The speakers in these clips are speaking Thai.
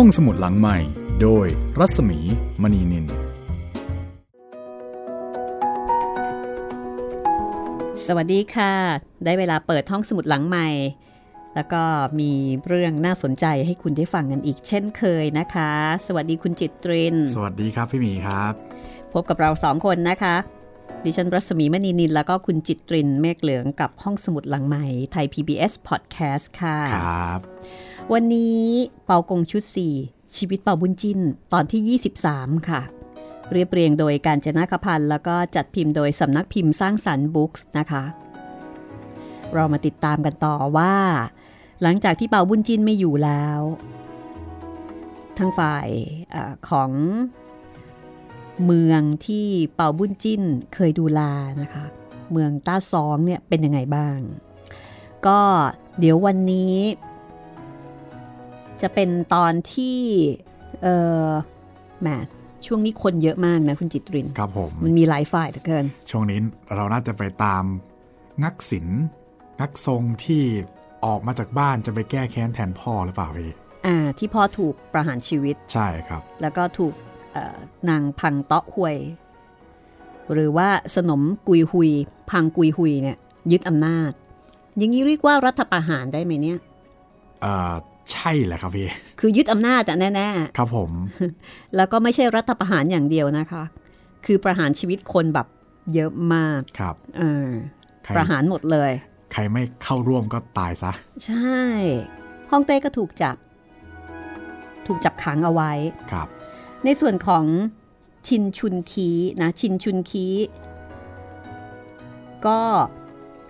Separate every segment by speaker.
Speaker 1: ห้องสมุดหลังใหม่ โดยรัศมีมณีนิน
Speaker 2: สวัสดีค่ะ ได้เวลาเปิดห้องสมุดหลังใหม่ แล้วก็มีเรื่องน่าสนใจให้คุณได้ฟังกันอีกเช่นเคยนะคะ สวัสดีคุณจิตริน
Speaker 1: สวัสดีครับพี่หมีครับ
Speaker 2: พบกับเราสองคนนะคะ ดิฉันรัศมีมณีนิน แล้วก็คุณจิตรินเมฆเหลืองกับห้องสมุดหลังใหม่ไทย PBS Podcast ค่ะ
Speaker 1: ครับ
Speaker 2: วันนี้เปากงชุด 4 ชีวิตเปาบุญจินตอนที่ 23 ค่ะ เรียบเรียงโดยการจนะพันธ์แล้วก็จัดพิมพ์โดยสำนักพิมพ์สร้างสรรค์บุ๊กส์นะคะ เรามาติดตามกันต่อว่า หลังจากที่เปาบุญจินไม่อยู่แล้วทั้งฝ่ายออของเมืองที่เปาบุญจินเคยดูแลนะคะ เมืองต้าซองเนี่ยเป็นยังไงบ้าง ก็เดี๋ยววันนี้ จะเป็นตอนที่เออแหมช่วงนี้คนเยอะมากนะคุณจิตริน
Speaker 1: ครับผม
Speaker 2: มันมีหลายฝ่ายเหลือเกิน
Speaker 1: ช่วงนี้เราน่าจะไปตามงักศิลป์งักทรงที่ออกมาจากบ้านจะไปแก้แค้นแทนพ่อหรือเปล่าพี่
Speaker 2: อ่าที่พ่อถูกประหารชีวิต
Speaker 1: ใช่ครับ
Speaker 2: แล้วก็ถูกเอ่อนางพังเตาะหวย หรือว่าสนมกุยหุย พังกุยหุยเนี่ยยึดอำนาจ อย่างนี้เรียกว่ารัฐประหารได้ไหมเนี่ย
Speaker 1: เอ่อ ใช่แหละครับพี่
Speaker 2: คือยึดอำนาจอะแน่
Speaker 1: ครับผม
Speaker 2: ๆแล้วก็ไม่ใช่รัฐประหารอย่างเดียวนะคะ คือประหารชีวิตคนแบบเยอะมาก
Speaker 1: ครับ
Speaker 2: เออ
Speaker 1: ใคร
Speaker 2: ประหารหมดเลย
Speaker 1: ใครไม่เข้าร่วมก็ตายซะ
Speaker 2: ใช่ฮ่องเต้ก็ถูกจับ ถูกจับขังเอาไว้
Speaker 1: ครับ
Speaker 2: ในส่วนของชินชุนคีนะชินชุนคีก็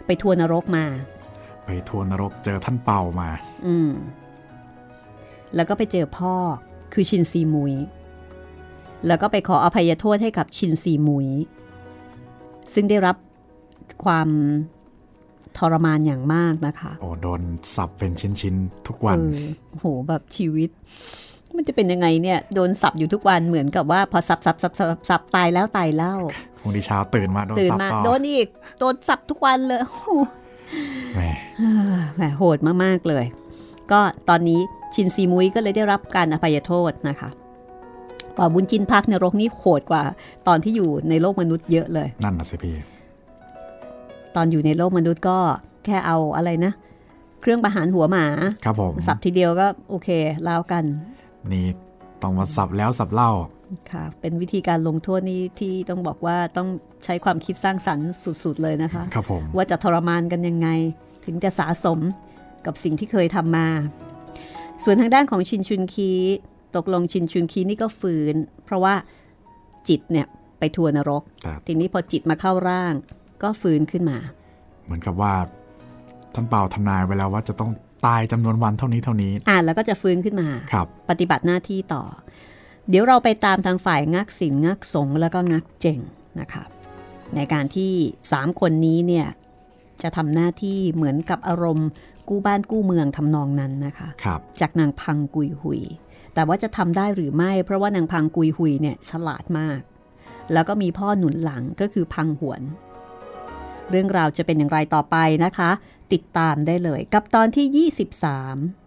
Speaker 2: ไปทัวร์นรกมา
Speaker 1: ไปทัวร์นรกเจอท่านเปามา
Speaker 2: อืม แล้วก็ไปเจอพ่อคือชินซีมุย แล้วก็ไปขออภัยโทษให้กับชินซีมุย ซึ่งได้รับความทรมานอย่างมากนะคะ
Speaker 1: โอ้โดนสับเป็นชิ้นๆทุกวัน
Speaker 2: เออโหแบบชีวิต มันจะเป็นยังไงเนี่ย โดนสับอยู่ทุกวันเหมือนกับว่า พอสับสับสับสับสับตายแล้วตายเล่า
Speaker 1: พรุ่งนี้เช้าตื่นมาโดน
Speaker 2: ตื่น
Speaker 1: สับ
Speaker 2: มา
Speaker 1: ต่อ
Speaker 2: โดนอีกโดนสับทุกวันเลยโอ้โห
Speaker 1: แหม
Speaker 2: แหมโหดมากๆเลย ก็ตอนนี้ ชินซีมุยก็เลยได้รับการอภัยโทษนะคะป่าบุญจินพักในรกนี่โหดกว่า ตอนที่อยู่ในโลกมนุษย์เยอะเลย
Speaker 1: นั่นน่ะสิพี่
Speaker 2: ตอนอยู่ในโลกมนุษย์ก็แค่เอาอะไรนะ เครื่องประหารหัวหมา
Speaker 1: ครับผม
Speaker 2: สับทีเดียวก็โอเคแล้วกัน
Speaker 1: นี่ต้องมาสับแล้วสับเล่า
Speaker 2: ค่ะ เป็นวิธีการลงโทษนี้ที่ต้องบอกว่าต้องใช้ความคิดสร้างสรรค์สุด ๆ เลยนะคะ
Speaker 1: ครับผม
Speaker 2: ว่าจะทรมานกันยังไง ถึงจะสะสมกับสิ่งที่เคยทำมา ส่วนทางด้านของชินชุนคีตกลงชินชุนคีนี่ก็ฝืน เพราะว่าจิตเนี่ยไปทัวร์นรก
Speaker 1: แต่
Speaker 2: ทีนี้พอจิตมาเข้าร่าง ก็ฟื้นขึ้นมา
Speaker 1: เหมือนกับว่าท่านเปาทำนายไว้แล้วว่าจะต้องตายจำนวนวันเท่านี้เท่านี้
Speaker 2: อ่านแล้วก็จะฟื้นขึ้นมา
Speaker 1: ครับ
Speaker 2: ปฏิบัติหน้าที่ต่อ เดี๋ยวเราไปตามทางฝ่ายงักศิลงักสงแล้วก็งักเจงนะคะในการที่ 3 คนนี้เนี่ยจะทำหน้าที่เหมือนกับอารมณ์ กู้บ้านกู้เมืองทำนองนั้นนะคะ
Speaker 1: ครับ
Speaker 2: จากนางพังกุยหุย แต่ว่าจะทำได้หรือไม่ เพราะว่านางพังกุยหุยเนี่ยฉลาดมาก แล้วก็มีพ่อหนุนหลังก็คือพังหวน เรื่องราวจะเป็นอย่างไรต่อไปนะคะ ติดตามได้เลยกับตอนที่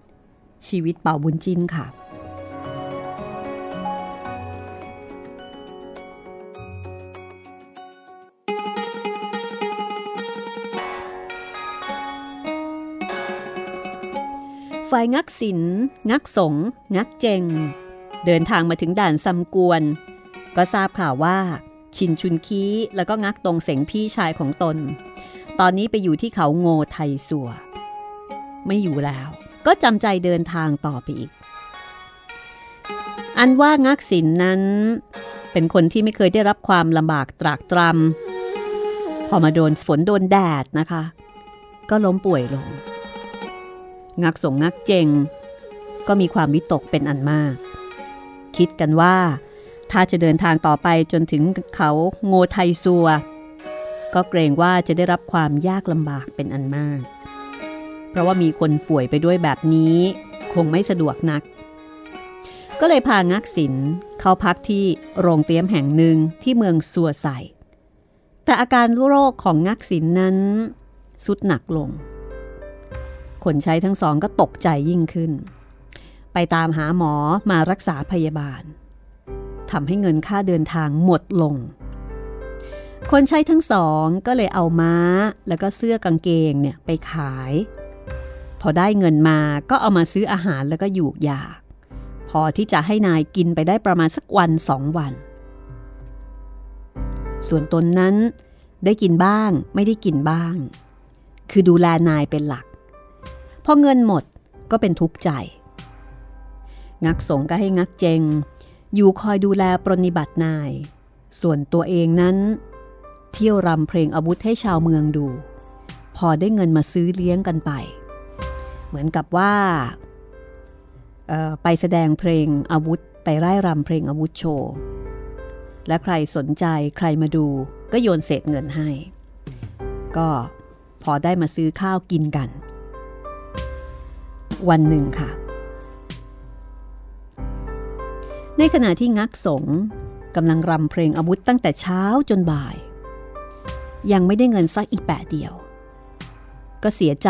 Speaker 2: 23 ชีวิตเป่าบุญจินค่ะ ฝ่ายงักศิลงักสง งักเจง เดินทางมาถึงด่านซำกวน ก็ทราบข่าวว่า ชินชุนคีแล้วก็งักตรงเสงพี่ชายของตน ตอนนี้ไปอยู่ที่เขาโง่ไทสัว ไม่อยู่แล้ว ก็จำใจเดินทางต่อไปอีก อันว่างักศิลนั้น เป็นคนที่ไม่เคยได้รับความลำบากตรากตรำพอมาโดนฝนโดนแดดนะคะ ก็ล้มป่วยลง งักสงงักเจง ก็มีความวิตกเป็นอันมาก คิดกันว่า ถ้าจะเดินทางต่อไปจนถึงเขาโงไทซัว ก็เกรงว่าจะได้รับความยากลำบากเป็นอันมาก เพราะว่ามีคนป่วยไปด้วยแบบนี้ คงไม่สะดวกนัก ก็เลยพางักศิลเข้าพักที่โรงเตรียมแห่งหนึ่งที่เมืองซัวใสแต่อาการโรคของงักศิลนั้นสุดหนักลง คนใช้ทั้งสองก็ตกใจยิ่งขึ้น ไปตามหาหมอมารักษาพยาบาลทำให้เงินค่าเดินทางหมดลง คนใช้ทั้งสองก็เลยเอาม้าแล้วก็เสื้อกางเกงเนี่ยไปขาย พอได้เงินมาก็เอามาซื้ออาหารแล้วก็อยู่ยา พอที่จะให้นายกินไปได้ประมาณสักวันสองวัน ส่วนตนนั้นได้กินบ้างไม่ได้กินบ้าง คือดูแลนายเป็นหลัก อเงินหมดก็เป็นทุกข์ใจ งักสงก็ให้งักเจง อยู่คอยดูแลปรนิบัตินาย ส่วนตัวเองนั้น เที่ยวรำเพลงอาวุธให้ชาวเมืองดู พอได้เงินมาซื้อเลี้ยงกันไป เหมือนกับว่าไปแสดงเพลงอาวุธไปไล่รำเพลงอาวุธโชว์และใครสนใจใครมาดูก็โยนเศษเงินให้ ก็พอได้มาซื้อข้าวกินกัน วันหนึ่งค่ะ ในขณะที่งักสงกำลังรำเพลงอาวุธตั้งแต่เช้าจนบ่าย ยังไม่ได้เงินสักอีแปะเดียว ก็เสียใจ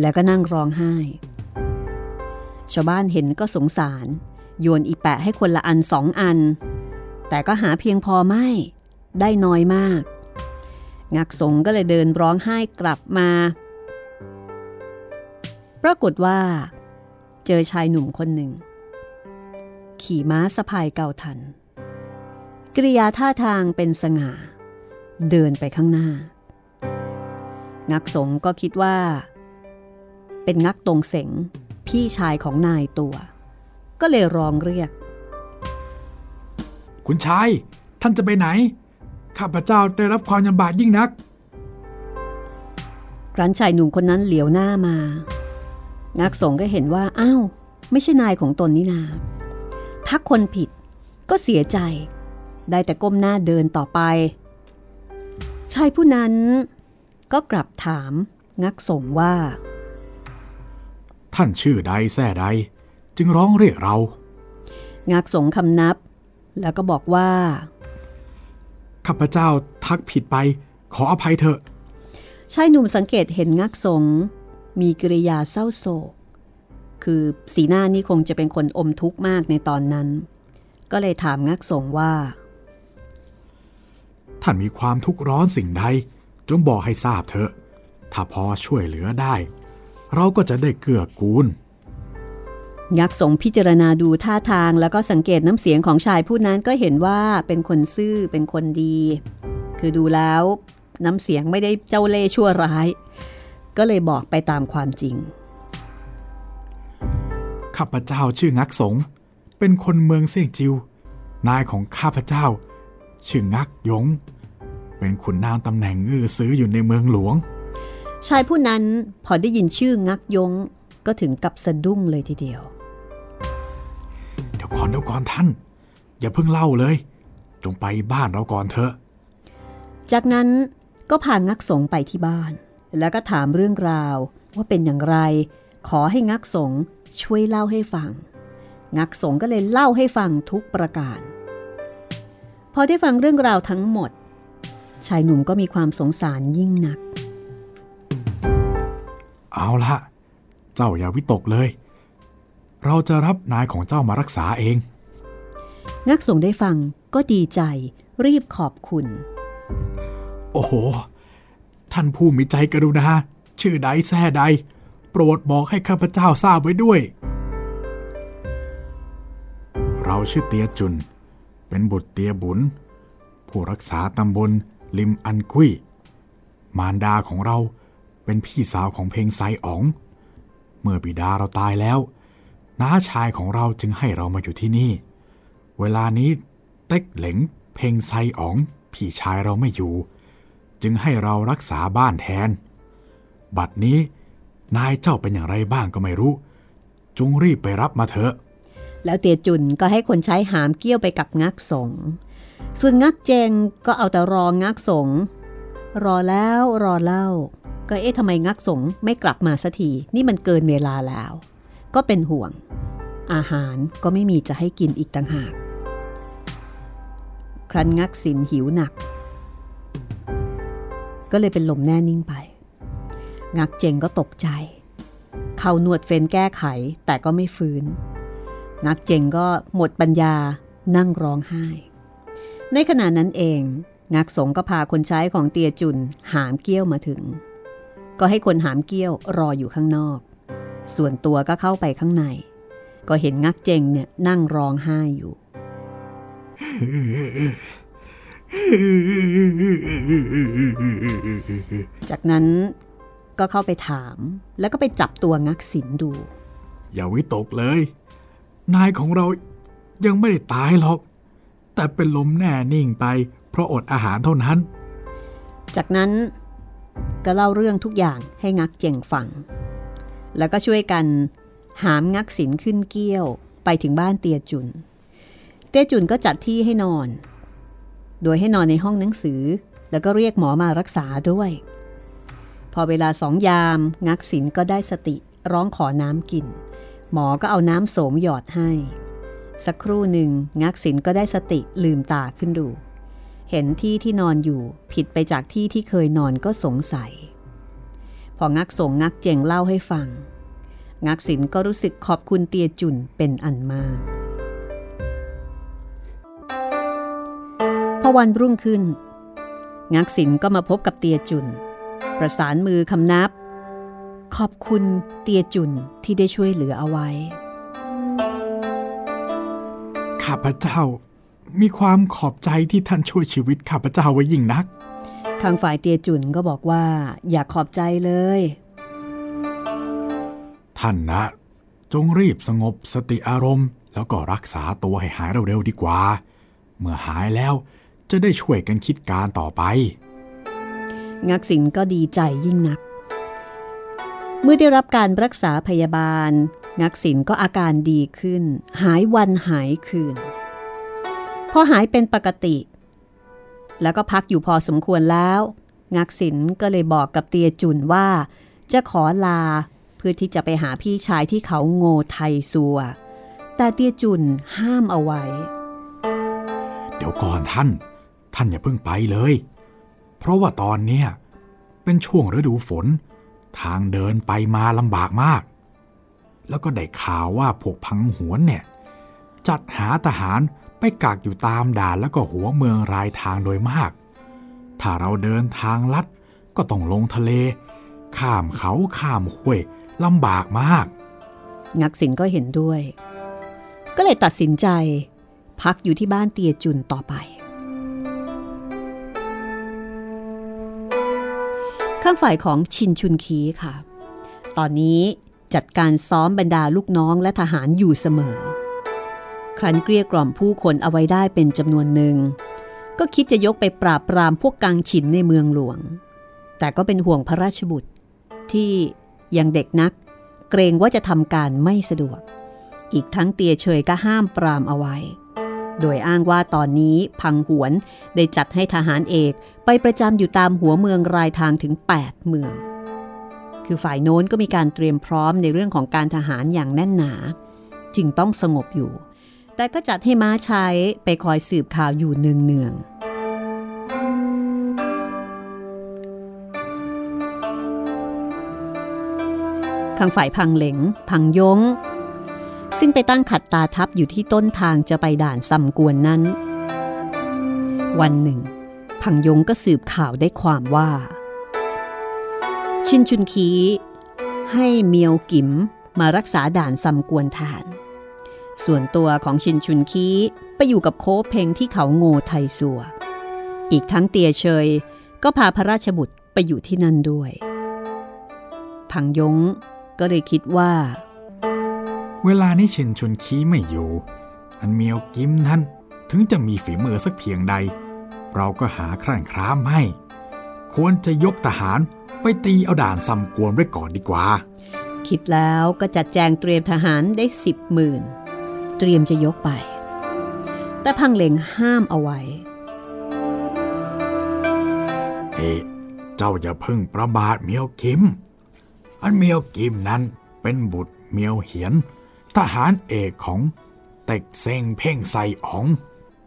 Speaker 2: แล้วก็นั่งร้องไห้ ชาวบ้านเห็นก็สงสาร โยนอีแปะให้คนละอันสองอัน แต่ก็หาเพียงพอไม่ ได้น้อยมาก งักสงก็เลยเดินร้องไห้กลับมา ปรากฏว่า เจอชายหนุ่มคนหนึ่ง ขี่ม้าสะพายเก่าทัน กริยาท่าทางเป็นสง่า เดินไปข้างหน้า งักสงก็คิดว่า เป็นงักตรงเสงพี่ชายของนายตัว ก็เลยร้องเรียก
Speaker 1: คุณชาย ท่านจะไปไหน ข้าพเจ้าได้รับความยำบากยิ่งนัก
Speaker 2: รันชายหนุ่มคนนั้นเหลียวหน้ามา งักสงก็เห็นว่าอ้าวไม่ใช่นายของตนนี่นา ถ้าคนผิดก็เสียใจ ได้แต่ก้มหน้าเดินต่อไป ชายผู้นั้นก็กลับถามงักสงว่า
Speaker 1: ท่านชื่อใดแท่ใด จึงร้องเรียกเรา
Speaker 2: งักสงคำนับ แล้วก็บอกว่า
Speaker 1: ข้าพเจ้าทักผิดไป ขออภัยเถอะ
Speaker 2: ชายหนุ่มสังเกตเห็นงักสง มีกิริยาเศร้าโศก คือสีหน้านี่คงจะเป็นคนอมทุกข์มากในตอนนั้น ก็เลยถามงักสงว่า
Speaker 1: ท่านมีความทุกข์ร้อนสิ่งใดจงบอกให้ทราบเถอะ ถ้าพอช่วยเหลือได้ เราก็จะได้เกื้อกูล
Speaker 2: ยักษ์สงพิจารณาดูท่าทางแล้วก็สังเกตน้ำเสียงของชายผู้นั้นก็เห็นว่าเป็นคนซื่อเป็นคนดี คือดูแล้วน้ำเสียงไม่ได้เจ้าเล่ห์ชั่วร้าย ก็เลยบอกไปตามความจริง
Speaker 1: ข้าพเจ้าชื่องักสง เป็นคนเมืองเสี่ยงจิว นายของข้าพเจ้า ชื่องักยง เป็นขุนนางตำแหน่งอื้อซื้ออยู่ในเมืองหลวง
Speaker 2: ชายผู้นั้นพอได้ยินชื่องักยงก็ถึงกับสะดุ้งเลยทีเดียว
Speaker 1: เดี๋ยวก่อนเดี๋ยวก่อนท่าน อย่าเพิ่งเล่าเลย จงไปบ้านเราก่อนเถอะ
Speaker 2: จากนั้นก็พางักสงไปที่บ้าน แล้วก็ถามเรื่องราวว่าเป็นอย่างไร ขอให้งักสงช่วยเล่าให้ฟัง งักสงก็เลยเล่าให้ฟังทุกประการ พอได้ฟังเรื่องราวทั้งหมด ชายหนุ่มก็มีความสงสารยิ่งนัก
Speaker 1: เอาละเจ้าอย่าวิตกเลย เราจะรับนายของเจ้ามารักษาเอง
Speaker 2: งักสงได้ฟังก็ดีใจรีบขอบคุณ
Speaker 1: โอ้โห ท่านผู้มีใจกรุณา ชื่อใดแท้ใด โปรดบอกให้ข้าพเจ้าทราบไว้ด้วย เราชื่อเตียจุน เป็นบุตรเตียบุญ ผู้รักษาตำบลลิมอันกุยมารดาของเราเป็นพี่สาวของเพลงไซอ๋อง เมื่อบิดาเราตายแล้วน้าชายของเราจึงให้เรามาอยู่ที่นี่ เวลานี้เต็กเหลงเพลงไซอ๋อง พี่ชายเราไม่อยู่ จึงให้เรารักษาบ้านแทน บัดนี้ นายเจ้าเป็นอย่างไรบ้างก็ไม่รู้ จงรีบไปรับมาเถอะ
Speaker 2: แล้วเตียจุนก็ให้คนใช้หามเกี้ยวไปกับงักสง ส่วนงักเจงก็เอาแต่รองักสง รอแล้วรอเล่า ก็เอ๊ะทำไมงักสงไม่กลับมาสักทีนี่มันเกินเวลาแล้ว ก็เป็นห่วง อาหารก็ไม่มีจะให้กินอีกต่างหาก ครั้นงักสินหิวหนัก ก็เลยเป็นลมแน่นิ่งไป งักเจงก็ตกใจ เข้านวดเฟ้นแก้ไขแต่ก็ไม่ฟื้น งักเจงก็หมดปัญญานั่งร้องไห้ ในขณะนั้นเอง งักสงก็พาคนใช้ของเตียจุนหามเกี้ยวมาถึง ก็ให้คนหามเกี้ยวรออยู่ข้างนอก ส่วนตัวก็เข้าไปข้างใน ก็เห็นงักเจงเนี่ยนั่งร้องไห้อยู่ จากนั้นก็เข้าไปถามแล้วก็ไปจับตัวงักสินดู
Speaker 1: อย่าวิตกเลย นายของเรายังไม่ได้ตายหรอก แต่เป็นลมแน่นิ่งไป เพราะอดอาหารเท่านั้น
Speaker 2: จากนั้นก็เล่าเรื่องทุกอย่างให้งักเจงฟัง แล้วก็ช่วยกันหามงักสินขึ้นเกี้ยวไปถึงบ้านเตียจุน เตียจุนก็จัดที่ให้นอน โดยให้นอนในห้องหนังสือ แล้วก็เรียกหมอมารักษาด้วย พอเวลาสองยาม งักสินก็ได้สติร้องขอน้ำกิน หมอก็เอาน้ำโสมหยอดให้ สักครู่หนึ่งงักสินก็ได้สติลืมตาขึ้นดู เห็นที่ที่นอนอยู่ผิดไปจากที่ที่เคยนอนก็สงสัย พองักสงงักเจงเล่าให้ฟัง งักสินก็รู้สึกขอบคุณเตียจุนเป็นอันมาก พอวันรุ่งขึ้น งักสินก็มาพบกับเตียจุน ประสานมือคำนับ ขอบคุณเตียจุนที่ได้ช่วยเหลือเอาไว้
Speaker 1: ข้าพเจ้ามีความขอบใจที่ท่านช่วยชีวิตข้าพเจ้าไว้ยิ่งนัก
Speaker 2: ทางฝ่ายเตียจุนก็บอกว่า อยากขอบใจเลย
Speaker 1: ท่านนะ จงรีบสงบสติอารมณ์ แล้วก็รักษาตัวให้หายเร็วๆดีกว่า เมื่อหายแล้ว จะได้ช่วยกันคิดการต่อไป
Speaker 2: งักสินก็ดีใจยิ่งนัก เมื่อได้รับการรักษาพยาบาล งักสินก็อาการดีขึ้น หายวันหายคืน พอหายเป็นปกติ แล้วก็พักอยู่พอสมควรแล้ว งักสินก็เลยบอกกับเตียจุนว่า จะขอลาเพื่อที่จะไปหาพี่ชายที่เขาโง่ไทซัวแต่เตียจุนห้ามเอาไว้
Speaker 1: เดี๋ยวก่อนท่าน ท่านอย่าเพิ่งไปเลย เพราะว่าตอนเนี้ยเป็นช่วงฤดูฝน ทางเดินไปมาลำบากมาก แล้วก็ได้ข่าวว่าพวกพังหวนเนี่ย จัดหาทหารไปกักอยู่ตามด่านแล้วก็หัวเมืองรายทางโดยมาก ถ้าเราเดินทางลัดก็ต้องลงทะเล ข้ามเขาข้ามห้วยลำบากมาก
Speaker 2: งักสินก็เห็นด้วย ก็เลยตัดสินใจ พักอยู่ที่บ้านเตียจุนต่อไป ข้างฝ่ายของชินชุนคีค่ะ ตอนนี้จัดการซ้อมบรรดาลูกน้องและทหารอยู่เสมอ ครั้นเกลี้ยกล่อมผู้คนเอาไว้ได้เป็นจำนวนหนึ่ง ก็คิดจะยกไปปราบปรามพวกกังฉินในเมืองหลวง แต่ก็เป็นห่วงพระราชบุตร ที่ยังเด็กนัก เกรงว่าจะทำการไม่สะดวก อีกทั้งเตียเฉยก็ห้ามปรามเอาไว้ โดยอ้างว่าตอนนี้พังหวนได้จัดให้ทหารเอก ไปประจำอยู่ตามหัวเมืองรายทางถึง 8 เมือง คือฝ่ายโน้นก็มีการเตรียมพร้อมในเรื่องของการทหารอย่างแน่นหนา จึงต้องสงบอยู่ แต่ก็จัดให้ม้าใช้ไปคอยสืบข่าวอยู่เนืองๆข้างฝ่ายพังเหลงพังยง ซึ่งไปตั้งขัดตาทับอยู่ที่ต้นทางจะไปด่านซัมกวนนั้น วันหนึ่ง พังยงก็สืบข่าวได้ความว่า ชินชุนคีให้เมียวกิมมารักษาด่านซัมกวนแทนส่วนตัวของชินชุนคีไปอยู่กับโคเพงที่เขาโง่ไทซัว อีกทั้งเตียเชยก็พาพระราชบุตรไปอยู่ที่นั่นด้วย พังยงก็เลยคิดว่า
Speaker 1: เวลานี้ชินชุนคีไม่อยู่ อันเมียวกิมนั้นถึงจะมีฝีมือสักเพียงใด เราก็หาครั่นครามให้ ควรจะยกทหารไปตีเอาด่านซัมกวนไว้ก่อนดีกว่า
Speaker 2: คิดแล้วก็จัดแจงเตรียมทหารได้สิบหมื่นเตรียมจะยกไป แต่พังเหลงห้ามเอาไว้
Speaker 1: เอ๊ะเจ้าอย่าเพิ่งประมาทเมียวกิม อันเมียวกิมนั้นเป็นบุตรเมียวเหียน ทหารเอกของเต็กเซงเพ่งไซอ๋อง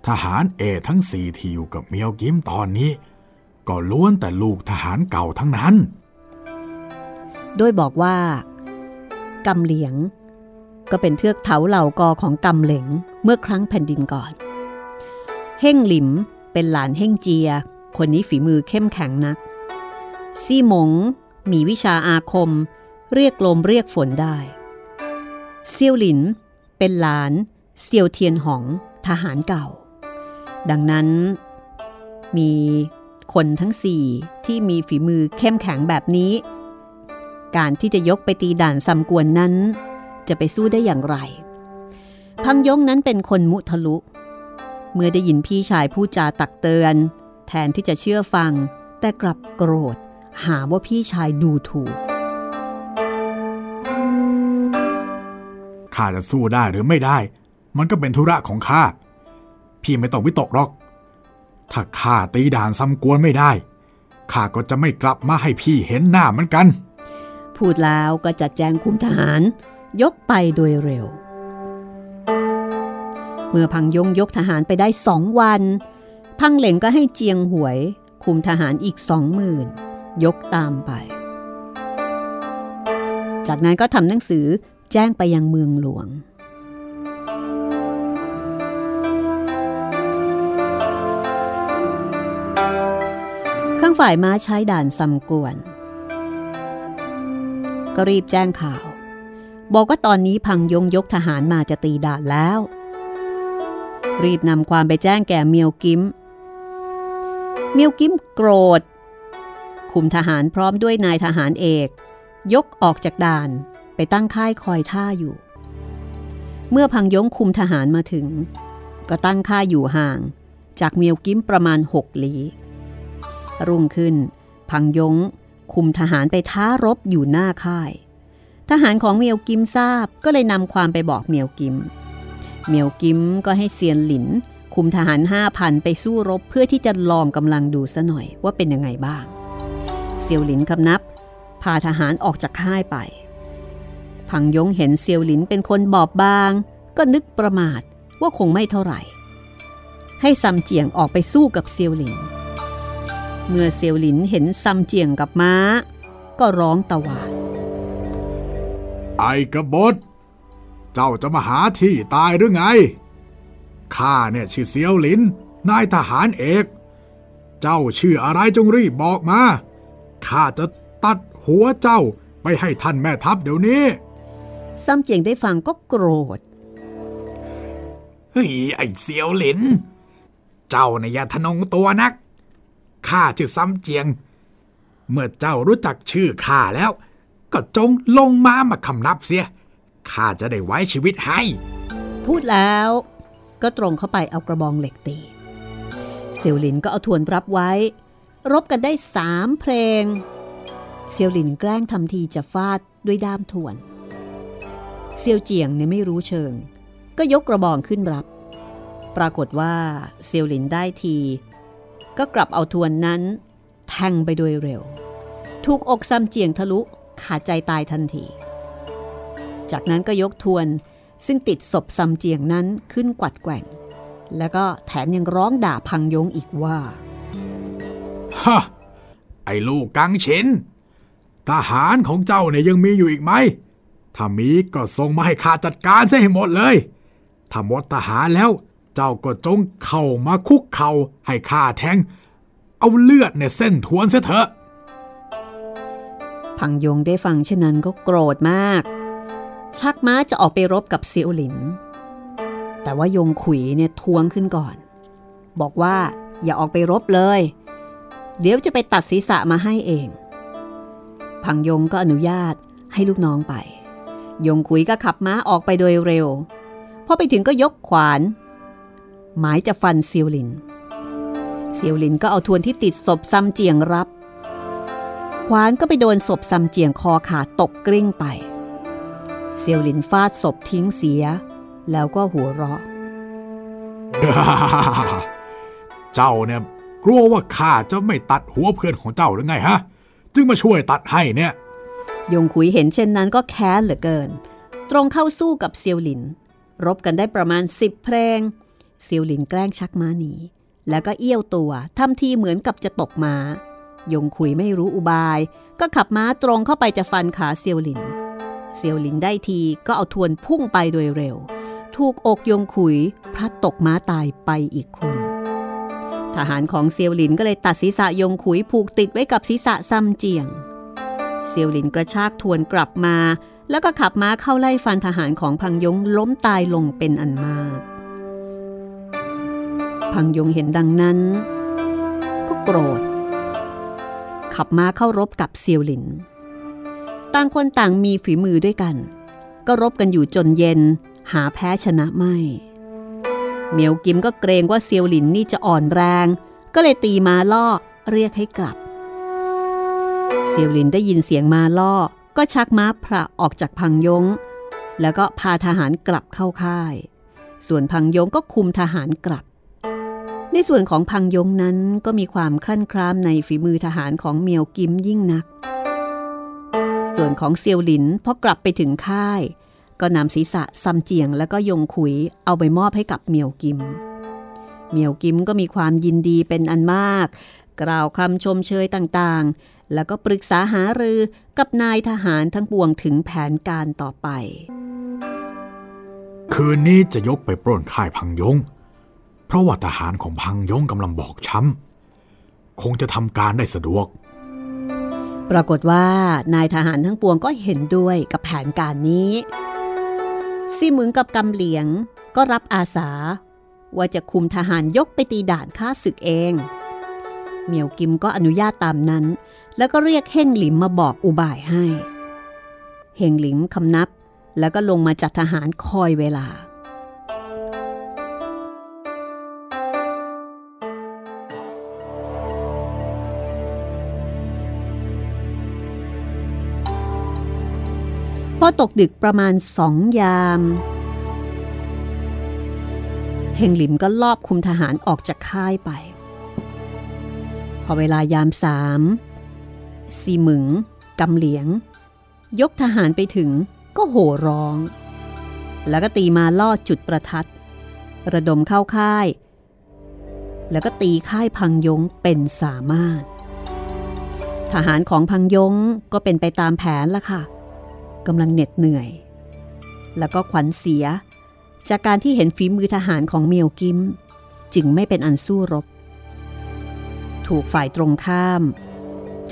Speaker 1: ทหารเอทั้งสี่ที่อยู่กับเมียวกิมตอนนี้ ก็ล้วนแต่ลูกทหารเก่าทั้งนั้น
Speaker 2: โดยบอกว่ากำเหลียง ก็เป็นเทือกเถาเหล่ากอของกำเหลงเมื่อครั้งแผ่นดินก่อน เฮ่งหลิมเป็นหลานเฮ่งเจีย คนนี้ฝีมือเข้มแข็งนัก ซี่หมง มีวิชาอาคม เรียกลมเรียกฝนได้ เซียวหลินเป็นหลานเซียวเทียนหองทหารเก่า ดังนั้น มีคนทั้งสี่ที่มีฝีมือเข้มแข็งแบบนี้ การที่จะยกไปตีด่านซำกวนนั้น จะไปสู้ได้อย่างไร พังยงนั้นเป็นคนมุทะลุ เมื่อได้ยินพี่ชายพูดจาตักเตือน แทนที่จะเชื่อฟัง แต่กลับโกรธ หาว่าพี่ชายดูถูก
Speaker 1: ข้าจะสู้ได้หรือไม่ได้ มันก็เป็นธุระของข้า พี่ไม่ต้องวิตกหรอก ถ้าข้าตีด่านซ้ำกวนไม่ได้ ข้าก็จะไม่กลับมาให้พี่เห็นหน้าเหมือนกัน
Speaker 2: พูดแล้วก็จัดแจงคุมทหาร ยกไปโดยเร็ว เมื่อพังยงยกทหารไปได้สองวัน พังเหล่งก็ให้เจียงหวย คุมทหารอีกสองหมื่นยกตามไป จากนั้นก็ทำหนังสือแจ้งไปยังเมืองหลวง ข้างฝ่ายม้าใช้ด่านซำกวน ก็รีบแจ้งข่าว บอกว่าตอนนี้พังยงยกทหารมาจะตีด่านแล้ว รีบนำความไปแจ้งแก่เมียวกิม เมียวกิมโกรธ คุมทหารพร้อมด้วยนายทหารเอก ยกออกจากด่านไปตั้งค่ายคอยท่าอยู่ เมื่อพังยงคุมทหารมาถึง ก็ตั้งค่ายอยู่ห่าง จากเมียวกิมประมาณหกลี้ รุ่งขึ้น พังยงคุมทหารไปท้ารบอยู่หน้าค่าย ทหารของเมียวกิมทราบก็เลยนำความไปบอกเมียวกิม เมียวกิมก็ให้เซียนหลิน คุมทหารห้าพันไปสู้รบเพื่อที่จะลองกำลังดูซะหน่อยว่าเป็นยังไงบ้าง เซียวหลินคำนับ พาทหารออกจากค่ายไป พังยงเห็นเซียวหลินเป็นคนบอบบาง ก็นึกประมาทว่าคงไม่เท่าไหร่ ให้ซัมเจียงออกไปสู้กับเซียวหลิน เมื่อเซียวหลินเห็นซัมเจียงกับม้า ก็ร้องตะหวาด
Speaker 1: ไอ้กบฏ เจ้าจะมาหาที่ตายหรือไง ข้าเนี่ยชื่อเซียวหลิน นายทหารเอก เจ้าชื่ออะไรจงรีบบอกมา ข้าจะตัดหัวเจ้าไปให้ท่านแม่ทัพเดี๋ยวนี้
Speaker 2: ซัมเจียงได้ฟังก็โกรธ
Speaker 1: เฮ้ยไอ้เซียวหลิน เจ้าเนี่ยอย่าทะนงตัวนัก ข้าชื่อซ้ำเจียง เมื่อเจ้ารู้จักชื่อข้าแล้ว ก็จงลงมามาคำนับเสียข้าจะได้ไว้ชีวิตให้
Speaker 2: พูดแล้วก็ตรงเข้าไปเอากระบองเหล็กตีเซียวหลินก็เอาทวนรับไว้ รบกันได้สามเพลงเซียวหลินแกล้งทำทีจะฟาดด้วยด้ามทวนเซียวเจียงเนี่ยไม่รู้เชิง ก็ยกกระบองขึ้นรับ ปรากฏว่าเซียวหลินได้ที ก็กลับเอาทวนนั้น แทงไปโดยเร็ว ถูกอกซัมเจียงทะลุขาดใจตายทันที จากนั้นก็ยกทวนซึ่งติดศพซัมเจียงนั้นขึ้นกวัดแกว่ง แล้วก็แถมยังร้องด่าพังยงอีกว่า
Speaker 1: ฮะไอ้ลูกกังเฉินทหารของเจ้าเนี่ยยังมีอยู่อีกไหม ถ้ามีก็ส่งมาให้ข้าจัดการซะให้หมดเลย ถ้าหมดทหารแล้ว เจ้าก็จงเข้ามาคุกเข่าให้ข้าแทง เอาเลือดเนี่ยเส้นทวนเสียเถอะ
Speaker 2: พังยงได้ฟังเช่นนั้นก็โกรธมาก ชักม้าจะออกไปรบกับเซียวหลิน แต่ว่ายงขุยเนี่ยทวงขึ้นก่อน บอกว่าอย่าออกไปรบเลย เดี๋ยวจะไปตัดศีรษะมาให้เอง พังยงก็อนุญาตให้ลูกน้องไป ยงขุยก็ขับม้าออกไปโดยเร็ว พอไปถึงก็ยกขวาน หมายจะฟันเซียวหลินเซียวหลินก็เอาทวนที่ติดศพซัมเจียงรับ ขวานก็ไปโดนศพซัมเจียงคอขาดตกกลิ้งไป เซียวหลินฟาดศพทิ้งเสีย แล้วก็หัวเราะ
Speaker 1: เจ้าเนี่ยกลัวว่าข้าจะไม่ตัดหัวเพื่อนของเจ้าหรือไงฮะ จึงมาช่วยตัดให้เนี่ย
Speaker 2: ยงขุยเห็นเช่นนั้นก็แค้นเหลือเกิน ตรงเข้าสู้กับเซียวหลิน รบกันได้ประมาณสิบเพลง เซียวหลินแกล้งชักม้าหนี แล้วก็เอี้ยวตัวทำทีเหมือนกับจะตกม้ายงขุยไม่รู้อุบาย ก็ขับม้าตรงเข้าไปจะฟันขาเซียวหลิน เซียวหลินได้ทีก็เอาทวนพุ่งไปโดยเร็ว ถูกอกยงขุยพลัดตกม้าตายไปอีกคน ทหารของเซียวหลินก็เลยตัดศีรษะยงขุยผูกติดไว้กับศีรษะซัมเจียง เซียวหลินกระชากทวนกลับมา แล้วก็ขับม้าเข้าไล่ฟันทหารของพังยงล้มตายลงเป็นอันมาก พังยงเห็นดังนั้น ก็โกรธ ขับม้าเข้ารบกับเซียวหลิน ต่างคนต่างมีฝีมือด้วยกัน ก็รบกันอยู่จนเย็นหาแพ้ชนะไม่ เมียวกิมก็เกรงว่าเซียวหลินนี่จะอ่อนแรง ก็เลยตีมาล่อเรียกให้กลับ เซียวหลินได้ยินเสียงมาล่อก็ชักม้าพระออกจากพังยง แล้วก็พาทหารกลับเข้าค่าย ส่วนพังยงก็คุมทหารกลับ ในส่วนของพังยงนั้นก็มีความคลั่นคล้ามในฝีมือทหารของเมียวกิมยิ่งนัก ส่วนของเซียวหลินพอกลับไปถึงค่าย ก็นำศีรษะซัมเจียงแล้วก็ยงขุยเอาไปมอบให้กับเมียวกิม เมียวกิมก็มีความยินดีเป็นอันมาก กล่าวคำชมเชยต่างๆ แล้วก็ปรึกษาหารือกับนายทหารทั้งปวงถึงแผนการต่อไป
Speaker 1: คืนนี้จะยกไปปล้นค่ายพังยง เพราะว่าทหารของพังยงกำลังบอกช้ำ คงจะทำการได้สะดวก
Speaker 2: ปรากฏว่านายทหารทั้งปวงก็เห็นด้วยกับแผนการนี้ซี่หมึงกับกำเหลียงก็รับอาสา ว่าจะคุมทหารยกไปตีด่านฆ่าศึกเอง เมียวกิมก็อนุญาตตามนั้น แล้วก็เรียกเฮงหลิมมาบอกอุบายให้ เฮงหลิมคำนับแล้วก็ลงมาจัดทหารคอยเวลา อตกดึกประมาณสองยามเฮงหลิมก็ลอบคุมทหารออกจากค่ายไป พอเวลายามสามซีหมึงกำเหลียง ยกทหารไปถึงก็โห่ร้อง แล้วก็ตีมาล่อจุดประทัด ระดมเข้าค่าย แล้วก็ตีค่ายพังยงเป็นสามารถ ทหารของพังยงก็เป็นไปตามแผนละค่ะ กำลังเหน็ดเหนื่อย แล้วก็ขวัญเสีย จากการที่เห็นฝีมือทหารของเมียวกิม จึงไม่เป็นอันสู้รบ ถูกฝ่ายตรงข้าม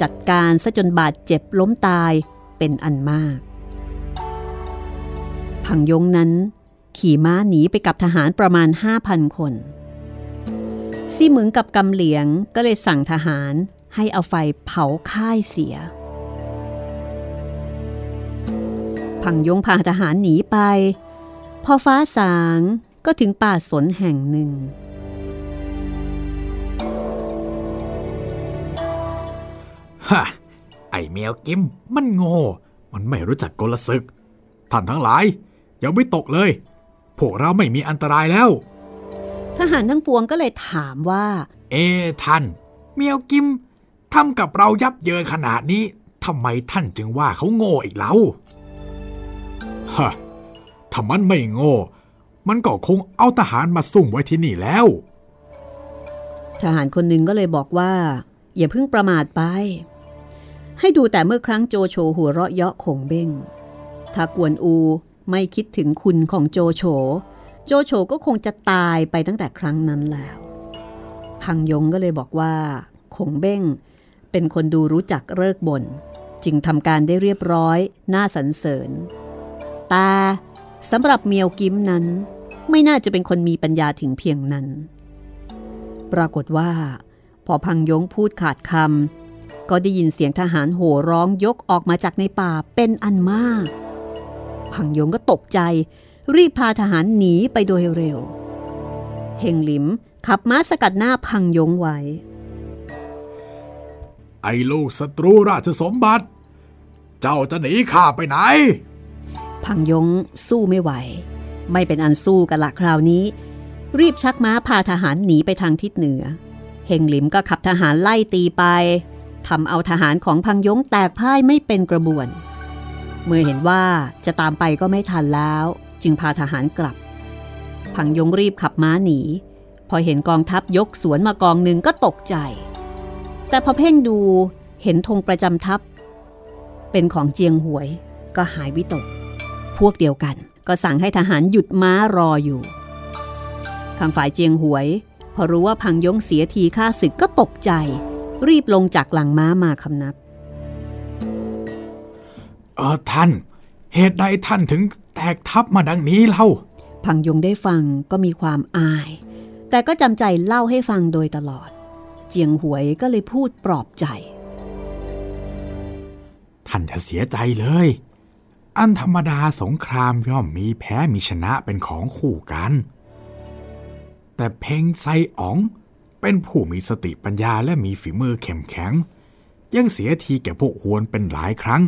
Speaker 2: จัดการซะจนบาดเจ็บล้มตายเป็นอันมาก พังยงนั้น ขี่ม้าหนีไปกับทหารประมาณ 5,000 คนซี่หมึงกับกำเหลียงก็เลยสั่งทหารให้เอาไฟเผาค่ายเสีย พังยงพาทหารหนีไป พอฟ้าสางก็ถึงป่าสนแห่งหนึ่ง
Speaker 1: ฮะ ไอเมียวกิมมันโง่ มันไม่รู้จักกลศึก ท่านทั้งหลาย อย่าไม่ตกเลย พวกเราไม่มีอันตรายแล้ว
Speaker 2: ทหารทั้งปวงก็เลยถามว่า
Speaker 1: เอท่าน เมียวกิมทำกับเรายับเยินขนาดนี้ทำไมท่านจึงว่าเขาโง่อีกแล้ว ฮะถ้ามันไม่โง่ มันก็คงเอาทหารมาซุ่มไว้ที่นี่แล้ว
Speaker 2: ทหารคนหนึ่งก็เลยบอกว่า อย่าเพิ่งประมาทไป ให้ดูแต่เมื่อครั้งโจโฉหัวเราะเยาะขงเบ้ง ถ้ากวนอูไม่คิดถึงคุณของโจโฉ โจโฉก็คงจะตายไปตั้งแต่ครั้งนั้นแล้ว พังยงก็เลยบอกว่าขงเบ้ง เป็นคนดูรู้จักเลิกบนจึงทำการได้เรียบร้อยน่าสรรเสริญ แต่สำหรับเมียวกิมนั้น ไม่น่าจะเป็นคนมีปัญญาถึงเพียงนั้น ปรากฏว่า พอพังยงพูดขาดคำก็ได้ยินเสียงทหารโห่ร้องยกออกมาจากในป่าเป็นอันมาก พังยงก็ตกใจ รีบพาทหารหนีไปโดยเร็ว เฮงหลิมขับม้าสกัดหน้าพังยงไว้
Speaker 1: ไอ้ลูกศัตรูราชสมบัติ เจ้าจะหนีข้าไปไหน
Speaker 2: พังยงสู้ไม่ไหว ไม่เป็นอันสู้กันละคราวนี้ รีบชักม้าพาทหารหนีไปทางทิศเหนือ เฮงหลิมก็ขับทหารไล่ตีไปทำเอาทหารของพังยงแตกพ่ายไม่เป็นกระบวน เมื่อเห็นว่าจะตามไปก็ไม่ทันแล้ว จึงพาทหารกลับ พังยงรีบขับม้าหนี พอเห็นกองทัพยกสวนมากองหนึ่งก็ตกใจ แต่พอเพ่งดูเห็นธงประจำทัพ เป็นของเจียงหวยก็หายวิตก พวกเดียวกัน ก็สั่งให้ทหารหยุดม้ารออยู่ทางฝ่ายเจียงหวย พอรู้ว่าพังยงเสียทีฆ่าศึกก็ตกใจ รีบลงจากหลังม้ามาคำนับ
Speaker 1: เออท่าน เหตุใดท่านถึงแตกทัพมาดังนี้เล่า
Speaker 2: พังยงได้ฟังก็มีความอาย แต่ก็จำใจเล่าให้ฟังโดยตลอด เจียงหวยก็เลยพูดปลอบใจ
Speaker 1: ท่านจะเสียใจเลย อันธรรมดาสงครามย่อมมีแพ้มีชนะเป็นของคู่กัน แต่เพ่งไซอ๋องเป็นผู้มีสติปัญญาและมีฝีมือเข้มแข็ง ยังเสียทีแก่พวกหวนเป็นหลายครั้ง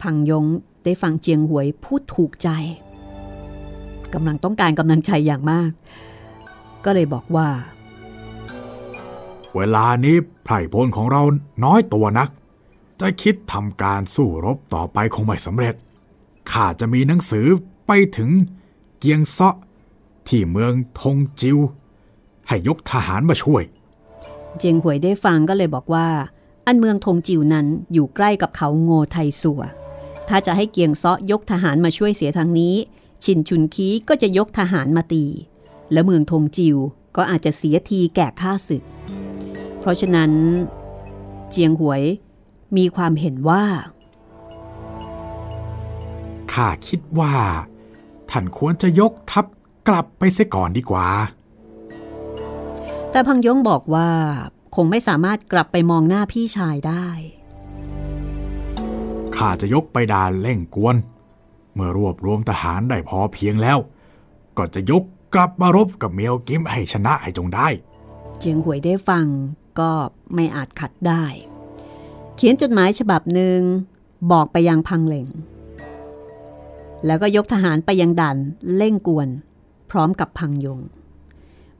Speaker 2: พังยงได้ฟังเจียงหวยพูดถูกใจกำลังต้องการกำลังใจอย่างมาก ก็เลยบอกว่า
Speaker 1: เวลานี้ไพร่พลของเราน้อยตัวนัก จะคิดทำการสู้รบต่อไปคงไม่สำเร็จ ข้าจะมีหนังสือไปถึงเกียงเซาะที่เมืองทงจิว ให้ยกทหารมาช่วย
Speaker 2: เจียงหวยได้ฟังก็เลยบอกว่า อันเมืองทงจิวนั้นอยู่ใกล้กับเขาโงไทสัว ถ้าจะให้เกียงเซาะยกทหารมาช่วยเสียทางนี้ ชินชุนคีก็จะยกทหารมาตี และเมืองทงจิวก็อาจจะเสียทีแก่ข้าศึก เพราะฉะนั้น เจียงหวย มีความเห็นว่า
Speaker 1: ข้าคิดว่า ท่านควรจะยกทัพกลับไปเสียก่อนดีกว่า
Speaker 2: แต่พังยงบอกว่า คงไม่สามารถกลับไปมองหน้าพี่ชายได้
Speaker 1: ข้าจะยกไปดานเล่งกวน เมื่อรวบรวมทหารได้พอเพียงแล้ว ก็จะยกกลับมารบกับเมียวกิมให้ชนะให้จงได้
Speaker 2: เจียงหวยได้ฟังก็ไม่อาจขัดได้ เขียนจดหมายฉบับหนึ่งบอกไปยังพังเหลงแล้วก็ยกทหารไปยังด่านเล่งกวน พร้อมกับพังยง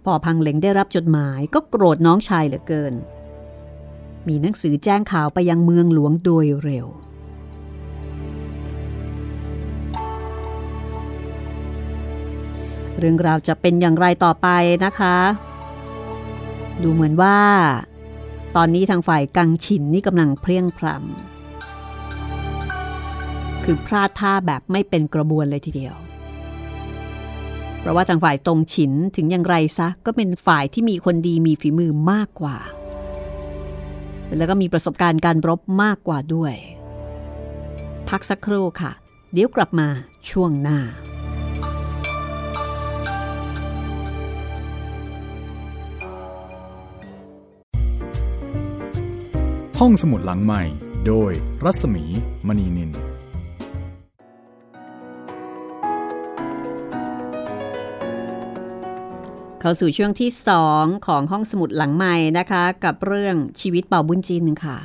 Speaker 2: พอพังเหลงได้รับจดหมายก็โกรธน้องชายเหลือเกิน มีหนังสือแจ้งข่าวไปยังเมืองหลวงโดยเร็วเรื่องราวจะเป็นอย่างไรต่อไปนะคะ ดูเหมือนว่า ตอนนี้ทางฝ่ายกังฉินนี่กำลังเพลียงพรำคือพลาดท่าแบบไม่เป็นกระบวนเลยทีเดียว เพราะว่าทางฝ่ายตรงฉินถึงอย่างไรซะก็เป็นฝ่ายที่มีคนดีมีฝีมือมากกว่า แล้วก็มีประสบการณ์การรบมากกว่าด้วย พักสักครู่ค่ะ เดี๋ยวกลับมาช่วงหน้า
Speaker 3: ห้องสมุดหลังใหม่ โดยรัศมีมณีนิน
Speaker 2: เข้าสู่ช่วงที่ 2 ของห้องสมุดหลังใหม่นะคะ กับเรื่องชีวิตเป่าบุญจีนค่ะ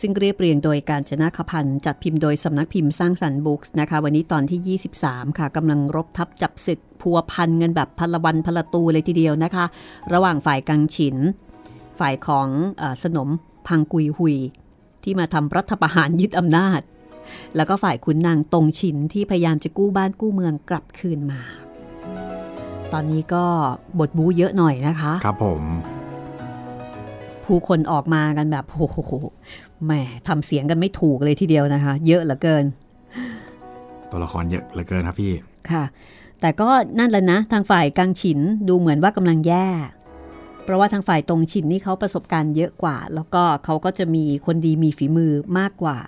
Speaker 2: ซึ่งเรียบเรียงโดยการจนาคพันธ์จัดพิมพ์โดยสำนักพิมพ์สร้างสรรค์บุ๊กส์นะคะ วันนี้ตอนที่ 23 ค่ะกำลังรบทับจับศึกพัวพันเงินแบบพลวันพลตูเลยทีเดียวนะคะ ระหว่างฝ่ายกังฉิน ฝ่ายของอสนม พังกุยหุย ที่มาทำรัฐประหารยึดอำนาจ แล้วก็ฝ่ายขุนนางตงฉินที่พยายามจะกู้บ้านกู้เมืองกลับคืนมา ตอนนี้ก็บทบู๊เยอะหน่อยนะคะ
Speaker 1: ครับผม
Speaker 2: ผู้คนออกมากันแบบโอ้โหแหมทำเสียงกันไม่ถูกเลยทีเดียวนะคะ เยอะเหลือเกิน
Speaker 1: ตัวละครเยอะเหลือเกินครับพี่
Speaker 2: ค่ะ แต่ก็นั่นแหละนะ ทางฝ่ายกังฉินดูเหมือนว่ากำลังแย่ เพราะว่าทางฝ่ายตรงฉินนี่เขาประสบการณ์เยอะกว่า แล้วก็เขาก็จะมีคนดีมีฝีมือมากกว่า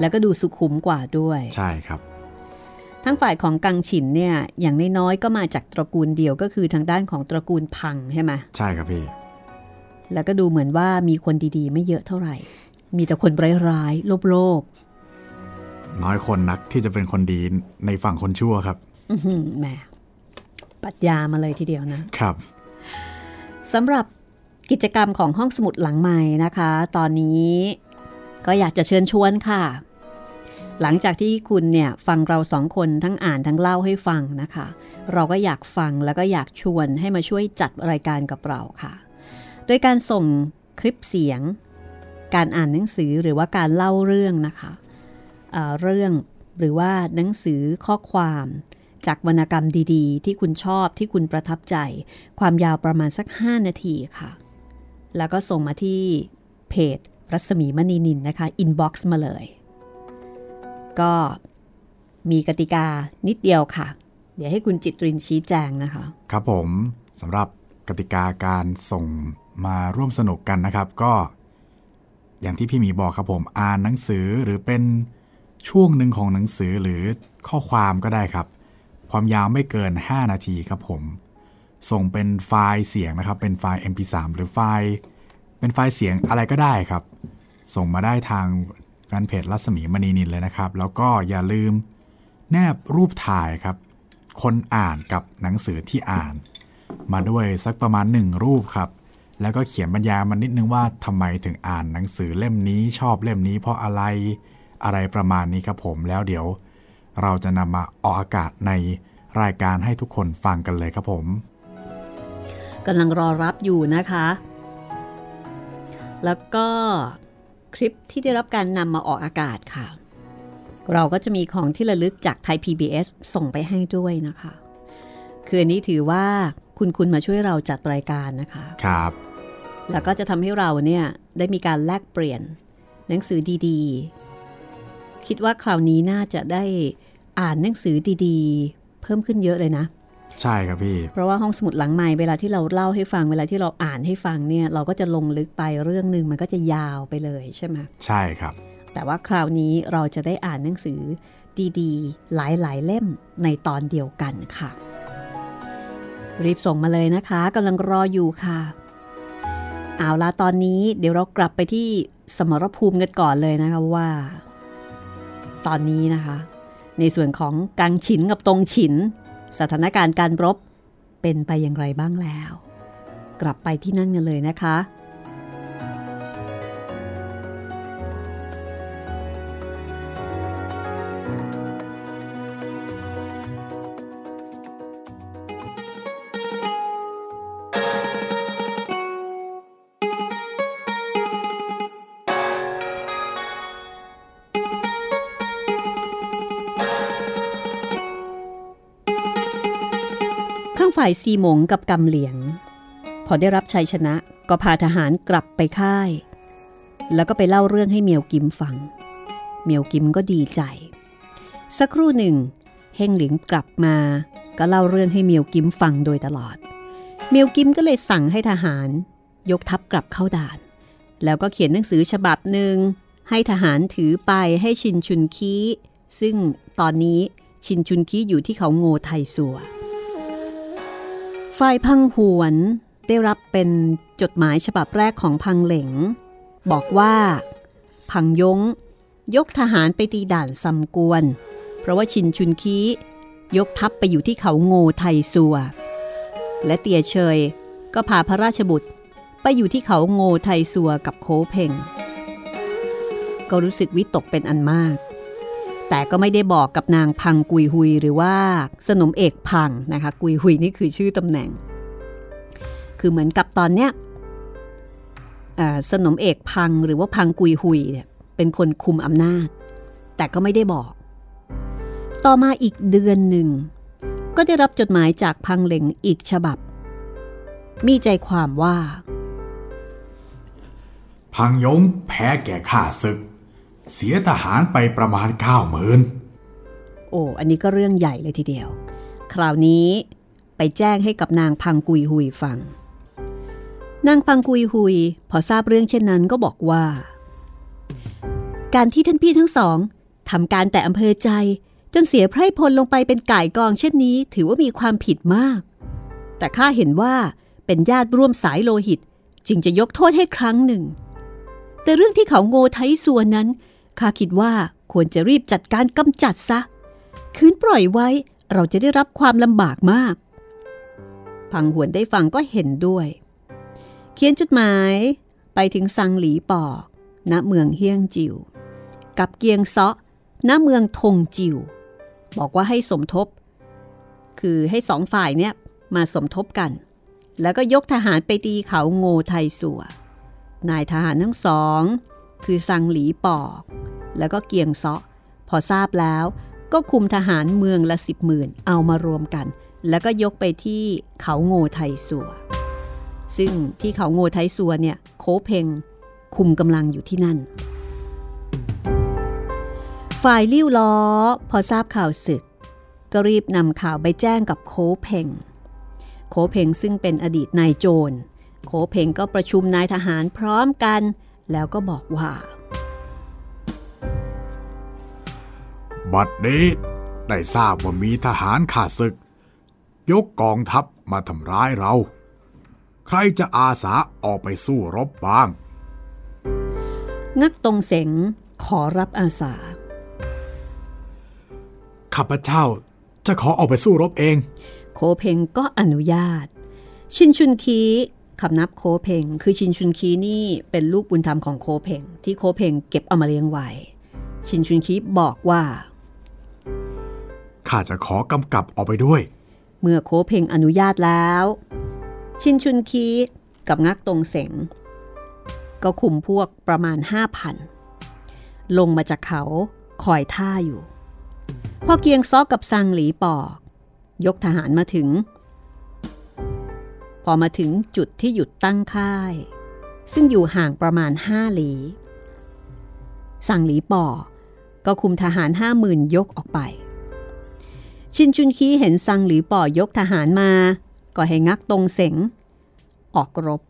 Speaker 2: แล้วก็ดูสุขุมกว่าด้วย
Speaker 1: ใช่ครับ
Speaker 2: ทั้งฝ่ายของกังฉินเนี่ยอย่างน้อยๆก็มาจากตระกูลเดียวก็คือทางด้านของตระกูลพังใช่ไหม
Speaker 1: ใช่ครับพี่
Speaker 2: แล้วก็ดูเหมือนว่ามีคนดีๆ ไม่เยอะเท่าไหร่ มีแต่คนร้ายๆโลภ
Speaker 1: น้อยคนนักที่จะเป็นคนดีในฝั่งคนชั่วครับ
Speaker 2: ๆอื้อหือแหมปรัดยามาเลยทีเดียวนะ
Speaker 1: ครับ
Speaker 2: สำหรับกิจกรรมของห้องสมุดหลังใหม่นะคะ ตอนนี้ก็อยากจะเชิญชวนค่ะ หลังจากที่คุณเนี่ยฟังเราสองคนทั้งอ่านทั้งเล่าให้ฟังนะคะ เราก็อยากฟังแล้วก็อยากชวนให้มาช่วยจัดรายการกับเราค่ะ โดยการส่งคลิปเสียง การอ่านหนังสือหรือว่าการเล่าเรื่องนะคะเเรื่องหรือว่าหนังสือข้อความ จากวรรณกรรมดีๆ ที่คุณชอบที่คุณประทับใจ ความยาวประมาณสัก 5 นาทีค่ะ แล้วก็ส่งมาที่เพจรัศมีมณีนินนะคะอินบ็อกซ์มาเลย ก็มีกติกานิดเดียวค่ะ เดี๋ยวให้คุณจิตรินชี้แจงนะคะ
Speaker 1: ครับผมสำหรับกติกาการส่งมาร่วมสนุกกันนะครับ ก็ อย่างที่พี่หมีบอกครับผมอ่านหนังสือหรือเป็นช่วงหนึ่งของหนังสือหรือข้อความก็ได้ครับ ความยาวไม่เกิน 5 นาทีครับผม ส่งเป็นไฟล์เสียงนะครับ เป็นไฟล์ mp3 หรือไฟล์ เป็นไฟล์เสียงอะไรก็ได้ครับ ส่งมาได้ทางแฟนเพจรัศมีมณีนินเลยนะครับ แล้วก็อย่าลืมแนบรูปถ่ายครับ คนอ่านกับหนังสือที่อ่าน มาด้วยสักประมาณหนึ่งรูปครับ แล้วก็เขียนบรรยายมันนิดนึงว่าทำไมถึงอ่านหนังสือเล่มนี้ชอบเล่มนี้เพราะอะไรอะไรประมาณนี้ครับผมแล้วเดี๋ยว เราจะนำมาออกอากาศในรายการให้ทุกคนฟังกันเลยครับผม
Speaker 2: กำลังรอรับอยู่นะคะ แล้วก็คลิปที่ได้รับการนำมาออกอากาศค่ะ เราก็จะมีของที่ระลึกจากไทย PBS ส่งไปให้ด้วยนะคะ คืออันนี้ถือว่าคุณคุณมาช่วยเราจัดรายการนะคะ
Speaker 1: ครับ
Speaker 2: แล้วก็จะทำให้เราเนี่ยได้มีการแลกเปลี่ยนหนังสือดีๆ คิดว่าคราวนี้น่าจะได้ อ่านหนังสือดีๆ เพิ่มขึ้นเยอะเลยนะ
Speaker 1: ใช่ครับพี่
Speaker 2: เพราะว่าห้องสมุดหลังใหม่เวลาที่เราเล่าให้ฟังเวลาที่เราอ่านให้ฟังเนี่ยเราก็จะลงลึกไปเรื่องหนึ่งมันก็จะยาวไปเลยใช่ไหม
Speaker 1: ใช่ครับ
Speaker 2: แต่ว่าคราวนี้เราจะได้อ่านหนังสือดีๆ หลายๆ เล่มในตอนเดียวกันค่ะ รีบส่งมาเลยนะคะกำลังรออยู่ค่ะเอาละตอนนี้เดี๋ยวเรากลับไปที่สมรภูมิกันก่อนเลยนะคะว่า ตอนนี้นะคะ ในส่วนของกังฉินกับตรงฉิน สถานการณ์การรบเป็นไปอย่างไรบ้างแล้ว กลับไปที่นั่นกันเลยนะคะางฝ่ายซีหมงกับกำเหลียง พอได้รับชัยชนะก็พาทหารกลับไปค่าย แล้วก็ไปเล่าเรื่องให้เมียวกิมฟัง เมียวกิมก็ดีใจ สักครู่หนึ่ง เฮงหลิงกลับมา ก็เล่าเรื่องให้เมียวกิมฟังโดยตลอด เมียวกิมก็เลยสั่งให้ทหาร ยกทัพกลับเข้าด่าน แล้วก็เขียนหนังสือฉบับหนึ่งให้ทหารถือไปให้ชินชุนคีซึ่งตอนนี้ชินชุนคีอยู่ที่เขาโงไทสัว ฝ่ายพังหวนได้รับเป็นจดหมายฉบับแรกของพังเหลง บอกว่า พังยง ยกทหารไปตีด่านซัมกวน เพราะว่าชินชุนคียกทัพไปอยู่ที่เขาโงไทซัว และเตียเชยก็พาพระราชบุตรไปอยู่ที่เขาโงไทซัวกับโคเพงก็รู้สึกวิตกเป็นอันมาก แต่ก็ไม่ได้บอกกับนางพังกุยหุยหรือว่าสนมเอกพังนะคะกุยหุยนี่คือชื่อตำแหน่ง คือเหมือนกับตอนเนี้ยสนมเอกพังหรือว่าพังกุยหุยเนี่ยเป็นคนคุมอำนาจ แต่ก็ไม่ได้บอก ต่อมาอีกเดือนหนึ่ง ก็ได้รับจดหมายจากพังเหลงอีกฉบับ มีใจความว่า
Speaker 1: พังยงแพ้แก่ข้าศึก เสียทหารไปประมาณเก้าหมื่น
Speaker 2: โอ้ อันนี้ก็เรื่องใหญ่เลยทีเดียว คราวนี้ไปแจ้งให้กับนางพังกุยหุยฟัง นางพังกุยหุย พอทราบเรื่องเช่นนั้นก็บอกว่า การที่ท่านพี่ทั้งสองทำการแต่อำเภอใจ จนเสียไพร่พลลงไปเป็นก่ายกองเช่นนี้ ถือว่ามีความผิดมาก แต่ข้าเห็นว่าเป็นญาติร่วมสายโลหิต จึงจะยกโทษให้ครั้งหนึ่ง แต่เรื่องที่เขาโง่ไทส่วนนั้น ข้าคิดว่าควรจะรีบจัดการกำจัดซะ คืนปล่อยไว้เราจะได้รับความลำบากมาก พังหวนได้ฟังก็เห็นด้วย เขียนจดหมายไปถึงซังหลีปอก ณ เมืองเฮียงจิว กับเกียงเซาะ ณ เมืองทงจิว บอกว่าให้สมทบ คือให้สองฝ่ายเนี่ยมาสมทบกัน แล้วก็ยกทหารไปตีเขาโงไทสัวนายทหารทั้งสอง คือซังหลีปอกแล้วก็เกียงเซาะ พอทราบแล้วก็คุมทหารเมืองละสิบหมื่นเอามารวมกัน แล้วก็ยกไปที่เขาโง่ไทสัว ซึ่งที่เขาโง่ไทสัวเนี่ยโคเพงคุมกำลังอยู่ที่นั่น ฝ่ายลิ้วล้อ พอทราบข่าวศึก ก็รีบนำข่าวไปแจ้งกับโคเพงโคเพงซึ่งเป็นอดีตนายโจรโคเพงก็ประชุมนายทหารพร้อมกัน แล้วก็บอกว่า
Speaker 1: บัดนี้ได้ทราบว่ามีทหารข้าศึก ยกกองทัพมาทำร้ายเรา ใครจะอาสาออกไปสู้รบบ้าง
Speaker 2: งักตรงเสงขอรับอาสา
Speaker 1: ข้าพเจ้าจะขอออกไปสู้รบเอง
Speaker 2: โคเพงก็อนุญาต ชินชุนคี คำนับโคเพงคือชินชุนคีนี่เป็นลูกบุญธรรมของโคเพงที่โคเพงเก็บเอามาเลี้ยงไว้ ชินชุนคีบอกว่า
Speaker 1: ข้าจะขอกำกับออกไปด้วย
Speaker 2: เมื่อโคเพงอนุญาตแล้ว ชินชุนคีกับงักตรงเสงก็คุมพวกประมาณ 5,000 ลงมาจากเขาคอยท่าอยู่ พอเกียงซอกกับซังหลีปอก ยกทหารมาถึง พอมาถึงจุดที่หยุดตั้งค่าย ซึ่งอยู่ห่างประมาณ5หลีซังหลีปอก็คุมทหาร50,000ยกออกไป ชินจุนคีเห็นซังหลีป่อยกทหารมา ก็ให้งักตรงเสงออกรบ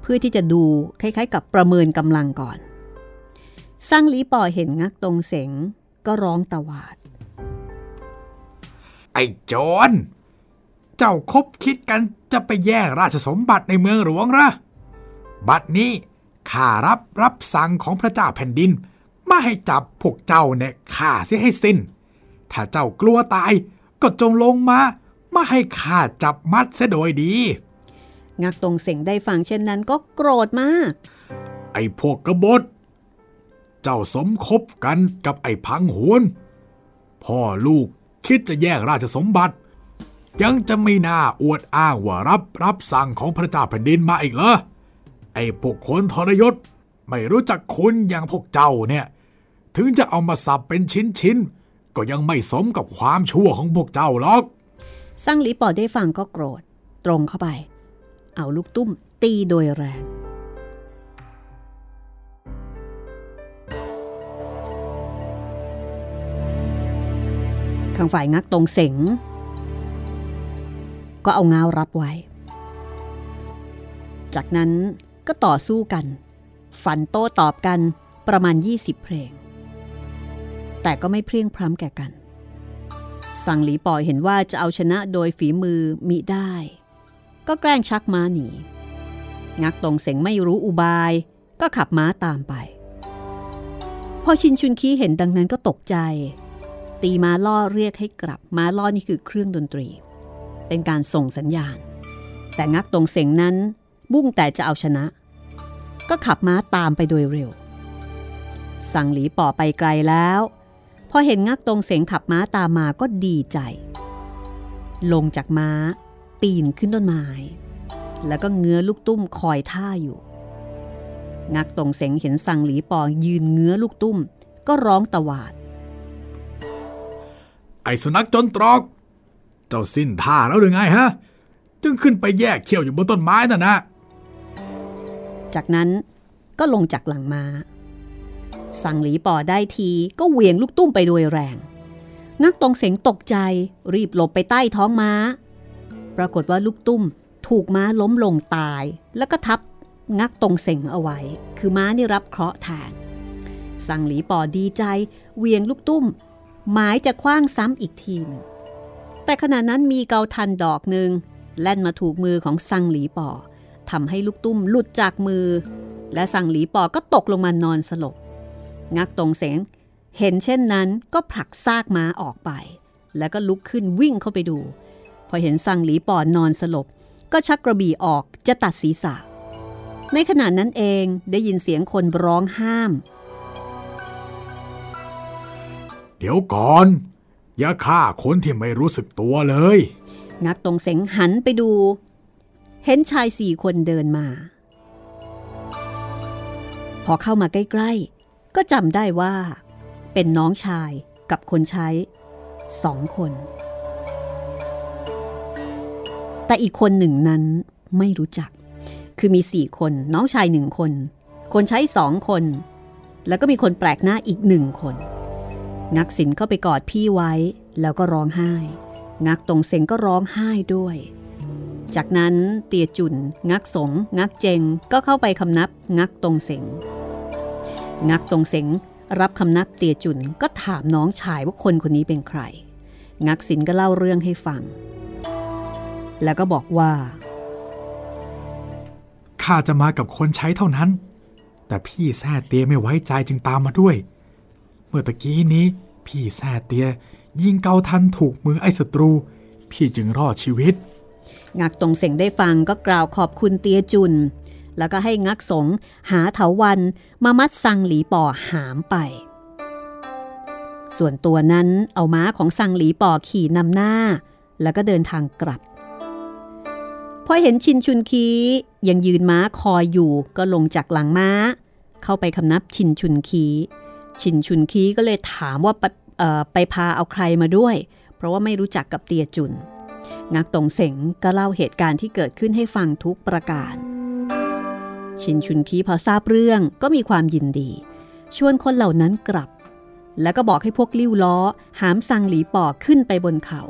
Speaker 2: เพื่อที่จะดูคล้ายๆ กับประเมินกำลังก่อนซังหลีป่อเห็นงักตรงเสงก็ร้องตะวาด
Speaker 1: ไอ้โจร เจ้าคบคิดกันจะไปแย่งราชสมบัติในเมืองหลวงเหรอบัดนี้ข้ารับรับสั่งของพระเจ้าแผ่นดิน มาให้จับพวกเจ้าเนี่ยฆ่าเสียให้สิ้น ถ้าเจ้ากลัวตายก็จงลงมา มาให้ข้าจับมัดเสียโดยดี
Speaker 2: งักตรงเสงได้ฟังเช่นนั้นก็โกรธมาก
Speaker 1: ไอ้พวกกบฏ เจ้าสมคบกันกับไอ้พังหวน พ่อลูกคิดจะแย่งราชสมบัติ ยังจะไม่น่าอวดอ้างว่ารับรับสั่งของพระเจ้าแผ่นดินมาอีกเหรอ ไอ้พวกคนทรยศ ไม่รู้จักคุณอย่างพวกเจ้าเนี่ย ถึงจะเอามาสับเป็นชิ้นๆ ก็ยังไม่สมกับความชั่วของพวกเจ้าหรอก
Speaker 2: ซังหลีปอได้ฟังก็โกรธ ตรงเข้าไป เอาลูกตุ้มตีโดยแรงทางฝ่ายงักตรงเสง ก็เอางาวรับไว้ จากนั้นก็ต่อสู้กัน ฝันโต้ตอบกันประมาณ 20 เพลง แต่ก็ไม่เพรียงพร้ำแก่กัน สังหลีปอเห็นว่าจะเอาชนะโดยฝีมือมิได้ ก็แกล้งชักม้าหนี งักตรงเสงไม่รู้อุบาย ก็ขับม้าตามไป พอชินชุนคีเห็นดังนั้นก็ตกใจ ตีม้าล่อเรียกให้กลับ ม้าล่อนี่คือเครื่องดนตรี เป็นการส่งสัญญาณ แต่งักตรงเสงนั้นบุ่งแต่จะเอาชนะ ก็ขับม้าตามไปโดยเร็ว สั่งหลีป่อไปไกลแล้ว พอเห็นงักตรงเสงขับม้าตามมาก็ดีใจ ลงจากม้า ปีนขึ้นต้นไม้ แล้วก็เงื้อลูกตุ้มคอยท่าอยู่ งักตรงเสงเห็นสั่งหลีปอยืนเงื้อลูกตุ้มก็ร้องตะหวาด
Speaker 1: ไอ้สุนัขจนตรอก เจ้าสิ้นท่าแล้วหรือไงฮะ จึงขึ้นไปแยกเขี้ยวอยู่บนต้นไม้น่ะนะ
Speaker 2: จากนั้นก็ลงจากหลังม้า สั่งหลีปอได้ทีก็เหวี่ยงลูกตุ้มไปโดยแรง นักตรงเสงตกใจรีบหลบไปใต้ท้องม้า ปรากฏว่าลูกตุ้มถูกม้าล้มลงตายแล้วก็ทับงักตรงเสงเอาไว้ คือม้านี่รับเคราะห์แทนสั่งหลีปอดีใจเหวี่ยงลูกตุ้ม หมายจะคว้างซ้ำอีกทีหนึ่ง แต่ขณะนั้นมีเกาทันดอกหนึ่งแล่นมาถูกมือของซังหลีป่อทำให้ลูกตุ้มหลุดจากมือ และสังหลีปอก็ตกลงมานอนสลบ งักตรงเสงเห็นเช่นนั้นก็ผลักซากม้าออกไป แล้วก็ลุกขึ้นวิ่งเข้าไปดู พอเห็นสังหลีป่อนอนสลบ ก็ชักกระบี่ออกจะตัดศีรษะ ในขณะนั้นเองได้ยินเสียงคนร้องห้าม
Speaker 1: เดี๋ยวก่อน อย่าฆ่าคนที่ไม่รู้สึกตัวเลย
Speaker 2: งักตรงเสงหันไปดู เห็นชายสี่คนเดินมา พอเข้ามาใกล้ๆ ก็จำได้ว่า เป็นน้องชายกับคนใช้สองคน แต่อีกคนหนึ่งนั้นไม่รู้จัก คือมีสี่คน น้องชายหนึ่งคน คนใช้สองคน แล้วก็มีคนแปลกหน้าอีกหนึ่งคน งักสินเข้าไปกอดพี่ไว้แล้วก็ร้องไห้งักตรงเสงก็ร้องไห้ด้วย จากนั้นเตียจุนงักสง งักเจงก็เข้าไปคำนับงักตรงเสงงักตรงเสงรับคำนับเตียจุนก็ถามน้องชายว่าคนคนนี้เป็นใคร งักสินก็เล่าเรื่องให้ฟัง แล้วก็บอกว่า
Speaker 1: ข้าจะมากับคนใช้เท่านั้น แต่พี่แซ่เตียไม่ไว้ใจจึงตามมาด้วย เมื่อตะกี้นี้ พี่แซ่เตีย ยิงเกาทันถูกมือไอ้ศัตรู พี่จึงรอดชีวิต
Speaker 2: งักตรงเสียงได้ฟังก็กล่าวขอบคุณเตียจุน แล้วก็ให้งักสงหาเถาวันมามัดซังหลีป่อหามไป ส่วนตัวนั้นเอาม้าของซังหลีป่อขี่นำหน้า แล้วก็เดินทางกลับพอเห็นชินชุนคียังยืนม้าคอยอยู่ก็ลงจากหลังม้า เข้าไปคำนับชินชุนคี ชินชุนคีก็เลยถามว่าไปไปพาเอาใครมาด้วย เพราะว่าไม่รู้จักกับเตียจุน งักตงเสงก็เล่าเหตุการณ์ที่เกิดขึ้นให้ฟังทุกประการ ชินชุนคีพอทราบเรื่องก็มีความยินดี ชวนคนเหล่านั้นกลับ แล้วก็บอกให้พวกลิ้วล้อ หามสังหลีปอกขึ้นไปบนเขา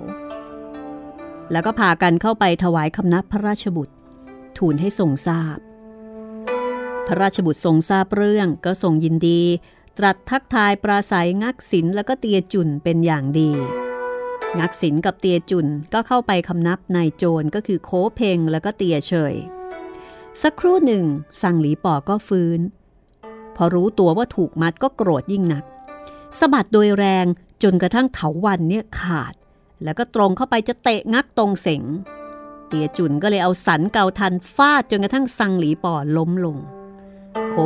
Speaker 2: แล้วก็พากันเข้าไปถวายคำนับพระราชบุตร ทูลให้ทรงทราบพระราชบุตรทรงทราบเรื่องก็ทรงยินดี ตรัสทักทายปราศัยงักศิลแล้วก็เตียจุนเป็นอย่างดี งักศิลกับเตียจุนก็เข้าไปคำนับนายโจรก็คือโคเพงแล้วก็เตียเฉย สักครู่หนึ่งสังหลีปอก็ฟื้น พอรู้ตัวว่าถูกมัดก็โกรธยิ่งนักสะบัดโดยแรงจนกระทั่งเถาวันเนี่ยขาด แล้วก็ตรงเข้าไปจะเตะงักตรงเสงเตียจุนก็เลยเอาสันเกาทันฟาดจนกระทั่งสังหลีปอล้มลง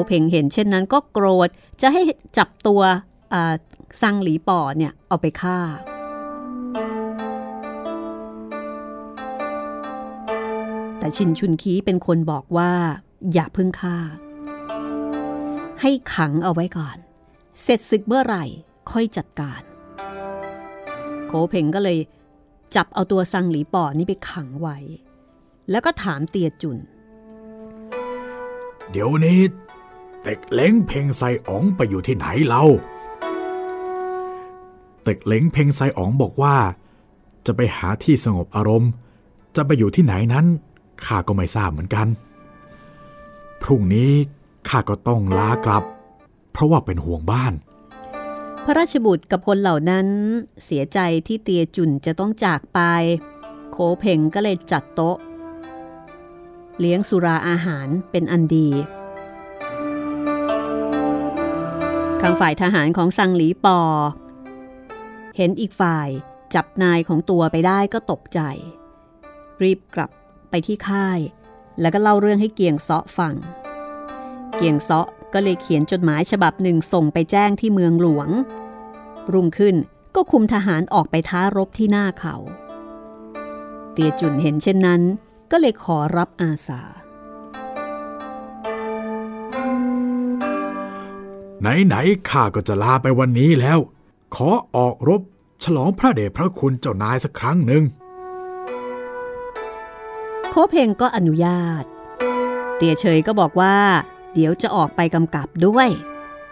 Speaker 2: เพงเห็นเช่นนั้นก็โกรธจะให้จับตัวสังหลีปอเนี่ยเอาไปฆ่า แต่ชินชุนคีเป็นคนบอกว่า อย่าเพึ่งฆ่า ให้ขังเอาไว้ก่อน เสร็จศึกเมื่อไหร่ค่อยจัดการโคเพงก็เลย จับเอาตัวซังหลีป่อนี่ไปขังไว้ แล้วก็ถามเตียจุน
Speaker 1: เดี๋ยวนี้ เต็กเล้งเพงไซอ๋องไปอยู่ที่ไหนเล่า เต็กเล้งเพงไซอ๋องบอกว่า จะไปหาที่สงบอารมณ์ จะไปอยู่ที่ไหนนั้นข้าก็ไม่ทราบเหมือนกัน พรุ่งนี้ข้าก็ต้องลากลับ เพราะว่าเป็นห่วงบ้าน
Speaker 2: พระราชบุตรกับคนเหล่านั้นเสียใจที่เตียจุนจะต้องจากไป โคเพงก็เลยจัดโต๊ะ เลี้ยงสุราอาหารเป็นอันดี ข้างฝ่ายทหารของซังหลีปอ เห็นอีกฝ่ายจับนายของตัวไปได้ก็ตกใจ รีบกลับไปที่ค่าย แล้วก็เล่าเรื่องให้เกียงเซาะฟัง เกียงเซาะก็เลยเขียนจดหมายฉบับหนึ่งส่งไปแจ้งที่เมืองหลวง รุ่งขึ้นก็คุมทหารออกไปท้ารบที่หน้าเขา เตียจุนเห็นเช่นนั้น ก็เลยขอรับอาสา
Speaker 1: ไหนๆข้าก็จะลาไปวันนี้แล้ว ขอออกรบฉลองพระเดชพระคุณเจ้านายสักครั้งหนึ่ง
Speaker 2: โคเพงก็อนุญาต เตียเฉยก็บอกว่า เดี๋ยวจะออกไปกำกับด้วย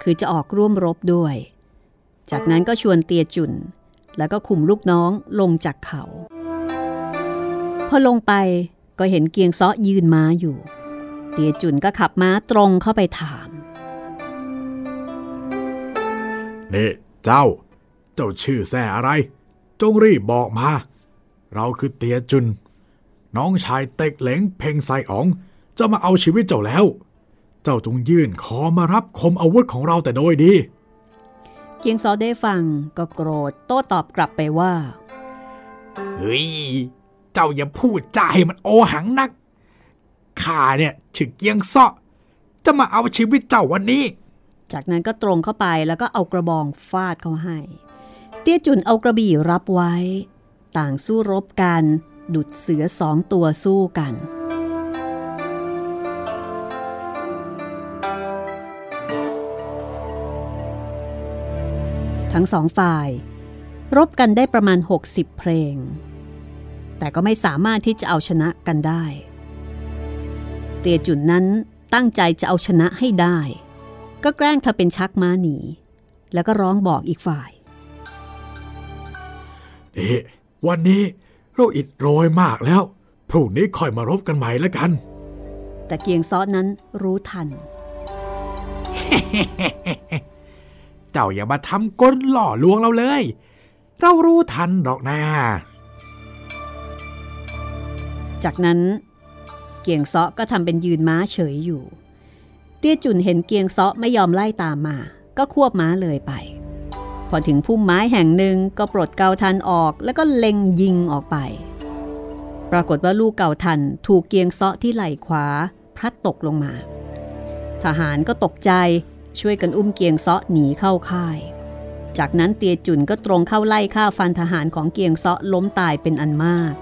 Speaker 2: คือจะออกร่วมรบด้วย จากนั้นก็ชวนเตียจุนแล้วก็คุมลูกน้องลงจากเขา พอลงไปก็เห็นเกียงซ้อยืนม้าอยู่ เตียจุนก็ขับม้าตรงเข้าไปถาม
Speaker 1: นี่เจ้า เจ้าชื่อแซ่อะไร จงรีบบอกมา เราคือเตียจุน น้องชายเต็กเหลงเพ่งไซอ๋องจะมาเอาชีวิตเจ้าแล้ว เจ้าจงยื่นขอมารับคมอาวุธของเราแต่โดยดี
Speaker 2: เกียงซอได้ฟังก็โกรธโต้ตอบกลับไปว่า
Speaker 1: เฮ้ย เจ้าอย่าพูดจาให้มันโอหังนักข้าเนี่ยชื่อเกียงซอจะมาเอาชีวิตเจ้าวันนี้
Speaker 2: จากนั้นก็ตรงเข้าไปแล้วก็เอากระบองฟาดเขาให้ เตี้ยจุนเอากระบี่รับไว้ ต่างสู้รบกัน ดุดเสือสองตัวสู้กัน ทั้งสองฝ่าย รบกันได้ประมาณ 60 เพลง แต่ก็ไม่สามารถที่จะเอาชนะกันได้ เตียจุนนั้นตั้งใจจะเอาชนะให้ได้ ก็แกล้งเธอเป็นชักม้าหนี แล้วก็ร้องบอกอีกฝ่าย
Speaker 1: เอ๊ะวันนี้เราอิดโรยมากแล้ว พรุ่งนี้ค่อยมารบกันใหม่แล้วกัน
Speaker 2: แต่เกียงซอนั้นรู้ทัน
Speaker 1: เจ้าอย่ามาทำกลหล่อลวงเราเลย เรารู้ทันดอกนา
Speaker 2: จากนั้นเกียงซอก็ทำเป็นยืนม้าเฉยอยู่ เตี้ยจุนเห็นเกียงซอไม่ยอมไล่ตามมา ก็ควบม้าเลยไป พอถึงพุ่มไม้แห่งหนึ่งก็ปลดเกาทันออกแล้วก็เล็งยิงออกไป ปรากฏว่าลูกเกาทันถูกเกียงซอที่ไหล่ขวาพลัดตกลงมา ทหารก็ตกใจช่วยกันอุ้มเกียงซอหนีเข้าค่าย จากนั้นเตียจุนก็ตรงเข้าไล่ฆ่าฟันทหารของเกียงซอล้มตายเป็นอันมาก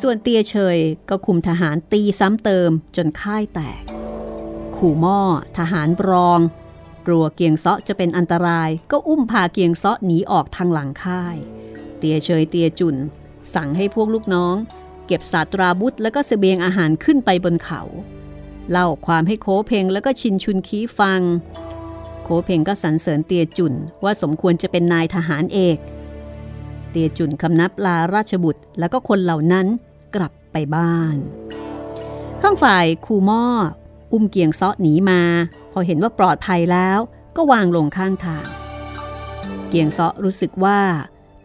Speaker 2: ส่วนเตียเฉยก็คุมทหารตีซ้ำเติมจนค่ายแตก ขู่หม้อทหารรอง กลัวเกียงซอจะเป็นอันตรายก็อุ้มพาเกียงซอหนีออกทางหลังค่าย เตียเฉยเตียจุน สั่งให้พวกลูกน้อง เก็บสาตราบุตรและก็เสบียงอาหารขึ้นไปบนเขา เล่าความให้โคเพงแล้วก็ชินชุนคีฟัง โคเพงก็สรรเสริญเตียจุนว่าสมควรจะเป็นนายทหารเอก เตียจุนคำนับลาราชบุตรแล้วก็คนเหล่านั้นกลับไปบ้านข้างฝ่ายคูหม้อ อุ้มเกียงเซาะหนีมา พอเห็นว่าปลอดภัยแล้วก็วางลงข้างทาง เกียงเซาะรู้สึกว่า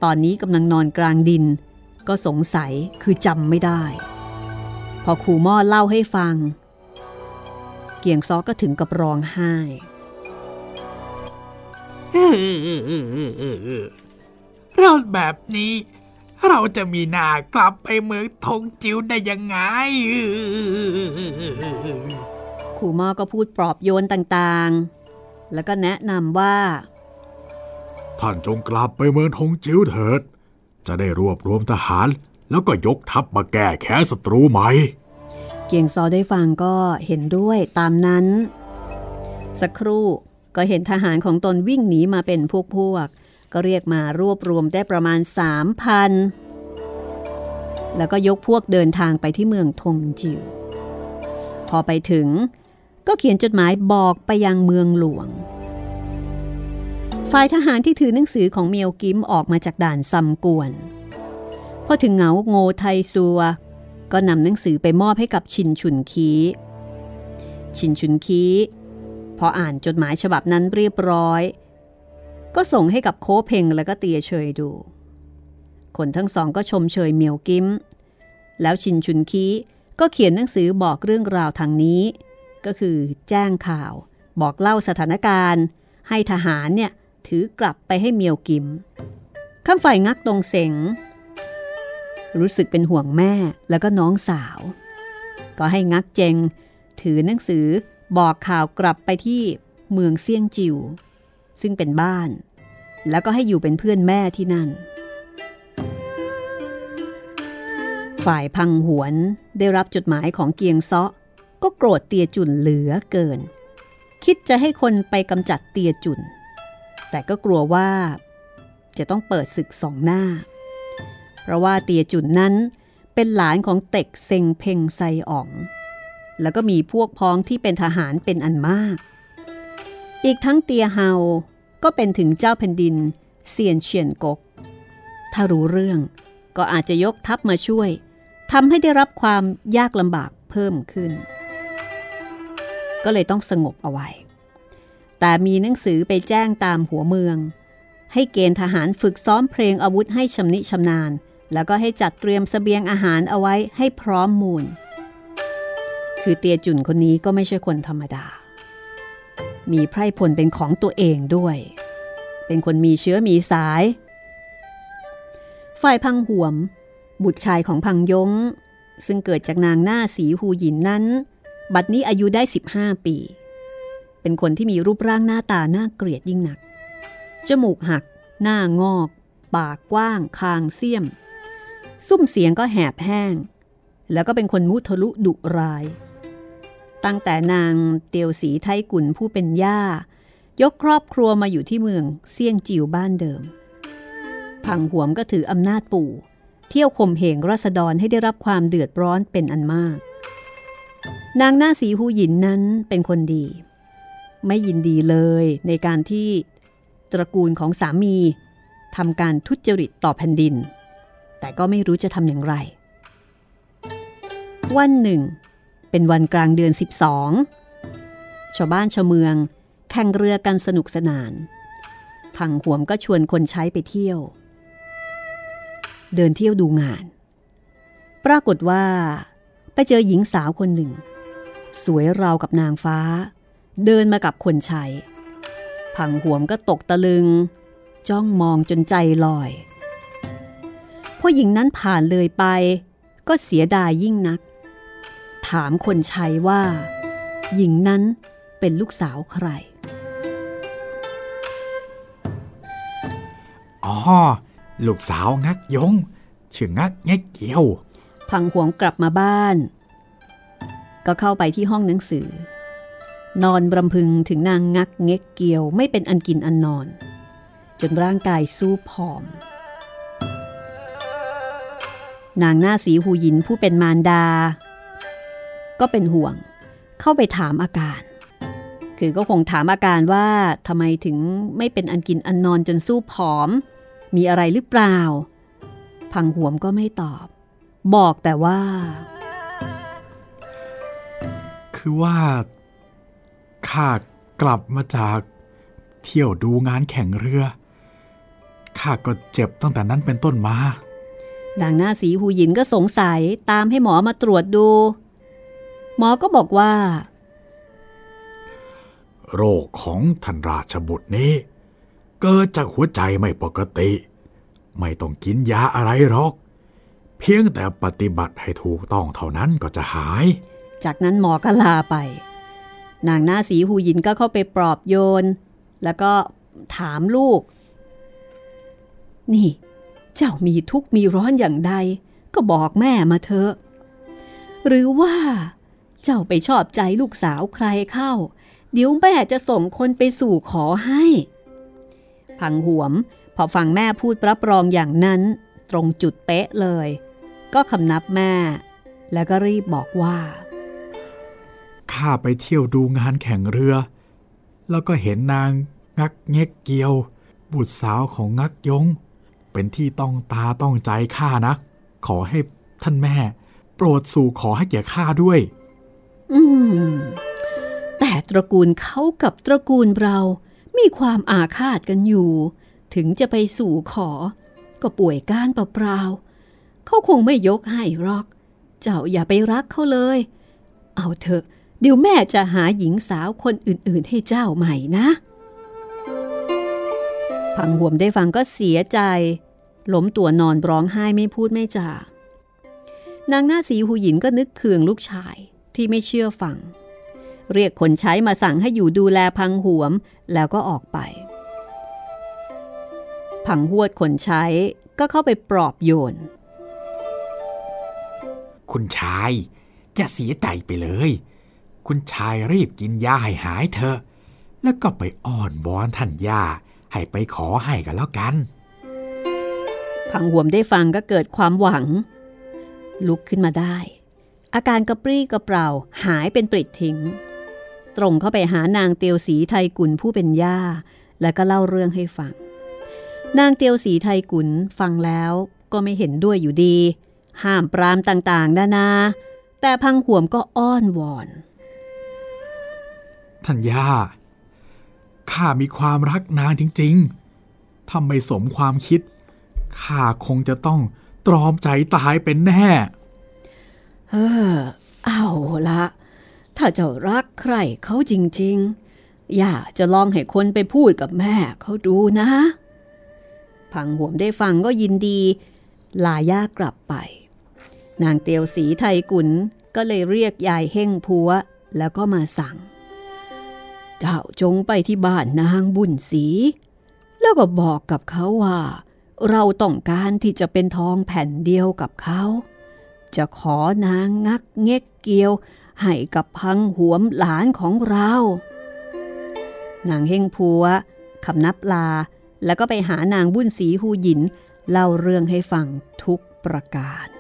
Speaker 2: ตอนนี้กำลังนอนกลางดิน ก็สงสัยคือจำไม่ได้ พอครูหม้อเล่าให้ฟัง เกียงซอก็ถึงกับร้องไห้
Speaker 1: เราแบบนี้ เราจะมีนากลับไปเมืองทงจิ๋วได้ยังไง
Speaker 2: ครูม้อก็พูดปลอบโยนต่างๆ แล้วก็แนะนำว่า
Speaker 1: ท่านจงกลับไปเมืองทงจิ๋วเถิด จะได้รวบรวมทหาร แล้วก็ยกทัพมาแก้แค้นศัตรูใหม่
Speaker 2: เกียงซอได้ฟังก็เห็นด้วยตามนั้น สักครู่ก็เห็นทหารของตนวิ่งหนีมาเป็นพวกพวกๆก็เรียกมารวบรวมได้ประมาณสามพันแล้วก็ยกพวกเดินทางไปที่เมืองทงจิว พอไปถึง ก็เขียนจดหมายบอกไปยังเมืองหลวง ฝ่ายทหารที่ถือหนังสือของเมียวกิมออกมาจากด่านซัมกวน พอถึงเหงาโงไทซัว ก็นำหนังสือไปมอบให้กับชินชุนคีชินชุนคีพออ่านจดหมายฉบับนั้นเรียบร้อย ก็ส่งให้กับโคเพงแล้วก็เตียเชยดู คนทั้งสองก็ชมเชยเมียวกิม แล้วชินชุนคีก็เขียนหนังสือบอกเรื่องราวทางนี้ ก็คือแจ้งข่าว บอกเล่าสถานการณ์ ให้ทหารเนี่ยถือกลับไปให้เมียวกิมข้างฝ่ายงักตรงเสงรู้สึกเป็นห่วงแม่แล้วก็น้องสาว ก็ให้งักเจง ถือหนังสือบอกข่าวกลับไปที่เมืองเซี่ยงจิว ซึ่งเป็นบ้าน แล้วก็ให้อยู่เป็นเพื่อนแม่ที่นั่น ฝ่ายพังหวนได้รับจดหมายของเกียงเซาะ ก็โกรธเตียจุนเหลือเกิน คิดจะให้คนไปกำจัดเตียจุน แต่ก็กลัวว่าจะต้องเปิดศึกสองหน้า เพราะว่าเตียจุนนั้นเป็นหลานของเต็กเซงเพ่งไซอ๋อง แล้วก็มีพวกพ้องที่เป็นทหารเป็นอันมาก อีกทั้งเตียเฮาก็เป็นถึงเจ้าแผ่นดินเซียนเฉียนกก ถ้ารู้เรื่องก็อาจจะยกทัพมาช่วยทำให้ได้รับความยากลำบากเพิ่มขึ้น ก็เลยต้องสงบเอาไว้ แต่มีหนังสือไปแจ้งตามหัวเมือง ให้เกณฑ์ทหารฝึกซ้อมเพลงอาวุธให้ชำนิชำนาญ แล้วก็ให้จัดเตรียมสเสบียงอาหารเอาไว้ให้พร้อมมูล คือเตียจุนคนนี้ก็ไม่ใช่คนธรรมดา มีไพร่พลเป็นของตัวเองด้วย เป็นคนมีเชื้อมีสาย ฝ่ายพังหวม บุตรชายของพังยงซึ่งเกิดจากนางหน้าสีหูหยินนั้น บัดนี้อายุได้ 15 ปี เป็นคนที่มีรูปร่างหน้าตาน่าเกลียดยิ่งหนัก จมูกหัก หน้างอก ปากกว้าง คางเสี้ยม ซุ้มเสียงก็แหบแห้ง แล้วก็เป็นคนมุทะลุดุร้าย ตั้งแต่นางเตียวสีไทกุลผู้เป็นย่า ยกครอบครัวมาอยู่ที่เมืองเซี่ยงจิวบ้านเดิมพังหวมก็ถืออำนาจปู่ เที่ยวข่มเหงราษฎรให้ได้รับความเดือดร้อนเป็นอันมาก นางหน้าสีหูหยินนั้นเป็นคนดี ไม่ยินดีเลยในการที่ตระกูลของสามีทำการทุจริตต่อแผ่นดิน แต่ก็ไม่รู้จะทำอย่างไร วันหนึ่ง เป็นวันกลางเดือน 12 ชาวบ้านชาวเมืองแข่งเรือกันสนุกสนาน พังหวมก็ชวนคนใช้ไปเที่ยว เดินเที่ยวดูงาน ปรากฏว่า ไปเจอหญิงสาวคนหนึ่ง สวยราวกับนางฟ้า เดินมากับคนใช้พังหวมก็ตกตะลึง จ้องมองจนใจลอยพอหญิงนั้นผ่านเลยไป ก็เสียดายยิ่งนัก ถามคนใช้ว่า หญิงนั้นเป็นลูกสาวใคร
Speaker 1: อ๋อ ลูกสาวงักยง ชื่องักแงกเกียว
Speaker 2: พังหวงกลับมาบ้าน ก็เข้าไปที่ห้องหนังสือ นอนบรำพึงถึงนางงักเง็กเกียวไม่เป็นอันกินอันนอน จนร่างกายสู้ผอม นางหน้าสีหูยินผู้เป็นมารดา ก็เป็นห่วง เข้าไปถามอาการ คือก็คงถามอาการว่าทำไมถึงไม่เป็นอันกินอันนอนจนสู้ผอม มีอะไรหรือเปล่า พังหวมก็ไม่ตอบ บอกแต่ว่า
Speaker 1: คือว่าข้ากลับมาจากเที่ยวดูงานแข่งเรือข้าก็เจ็บตั้งแต่นั้นเป็นต้นมา
Speaker 2: นางหน้าสีหูหยินก็สงสัยตามให้หมอมาตรวจดู หมอก็บอกว่า
Speaker 1: โรคของท่านราชบุตรนี้ เกิดจากหัวใจไม่ปกติ ไม่ต้องกินยาอะไรหรอก เพียงแต่ปฏิบัติให้ถูกต้องเท่านั้นก็จะหาย
Speaker 2: จากนั้นหมอก็ลาไป นางหน้าสีหูยินก็เข้าไปปลอบโยน แล้วก็ถามลูก นี่ เจ้ามีทุกข์มีร้อนอย่างใด ก็บอกแม่มาเถอะ หรือว่าเจ้าไปชอบใจลูกสาวใครเข้า เดี๋ยวแม่จะส่งคนไปสู่ขอให้ พังหวม พอฟังแม่พูดรับรองอย่างนั้น ตรงจุดเป๊ะเลย ก็คำนับแม่ แล้วก็รีบบอกว่า
Speaker 1: ข้าไปเที่ยวดูงานแข่งเรือ แล้วก็เห็นนางงักเงกเกียว บุตรสาวของงักยง เป็นที่ต้องตาต้องใจข้านะ ขอให้ท่านแม่ โปรดสู่ขอให้แก่ข้าด้วย
Speaker 2: อืม แต่ตระกูลเขากับตระกูลเรา มีความอาฆาตกันอยู่ ถึงจะไปสู่ขอ ก็ป่วยก้านเปล่าๆ เขาคงไม่ยกให้หรอก เจ้าอย่าไปรักเขาเลย เอาเถอะ เดี๋ยวแม่จะหาหญิงสาวคนอื่นๆ ให้เจ้าใหม่นะพังหวมได้ฟังก็เสียใจ ล้มตัวนอนร้องไห้ไม่พูดไม่จา นางหน้าสีหูหยินก็นึกเคืองลูกชายที่ไม่เชื่อฟัง เรียกคนใช้มาสั่งให้อยู่ดูแลพังหวมแล้วก็ออกไป พังหวดคนใช้ก็เข้าไปปลอบโยน
Speaker 1: คุณชายจะเสียใจไปเลย คุณชายรีบกินยาให้หายเถอะ แล้วก็ไปอ้อนวอนท่านย่าให้ไปขอให้กันแล้วกัน
Speaker 2: พังหวมได้ฟังก็เกิดความหวัง ลุกขึ้นมาได้ อาการกระปรี้กระเปร่าหายเป็นปริดทิ้ง ตรงเข้าไปหานางเตียวสีไทยกุลผู้เป็นย่า แล้วก็เล่าเรื่องให้ฟัง นางเตียวสีไทยกุลฟังแล้วก็ไม่เห็นด้วยอยู่ดี ห้ามปรามต่างๆนานา แต่พังหวมก็อ้อนวอน
Speaker 1: ท่านย่า ข้ามีความรักนางจริงๆ ถ้าไม่สมความคิด ข้าคงจะต้องตรอมใจตายเป็นแน่
Speaker 2: เออ เอาละ ถ้าเจ้ารักใครเขาจริง ๆ อย่าจะลองให้คนไปพูดกับแม่เขาดูนะ พังหวมได้ฟังก็ยินดี ลาย่ากลับไป นางเตียวสีไทยกุลก็เลยเรียกยายเฮ่งพัวแล้วก็มาสั่ง เจ้าจงไปที่บ้านนางบุญศรีแล้วก็บอกกับเขาว่า เราต้องการที่จะเป็นทองแผ่นเดียวกับเขา จะขอนางงักเง็กเกียว ให้กับพังหวมหลานของเรา นางเฮงพัวคำนับลา แล้วก็ไปหานางบุญศรีหูหยินเล่าเรื่องให้ฟังทุกประการ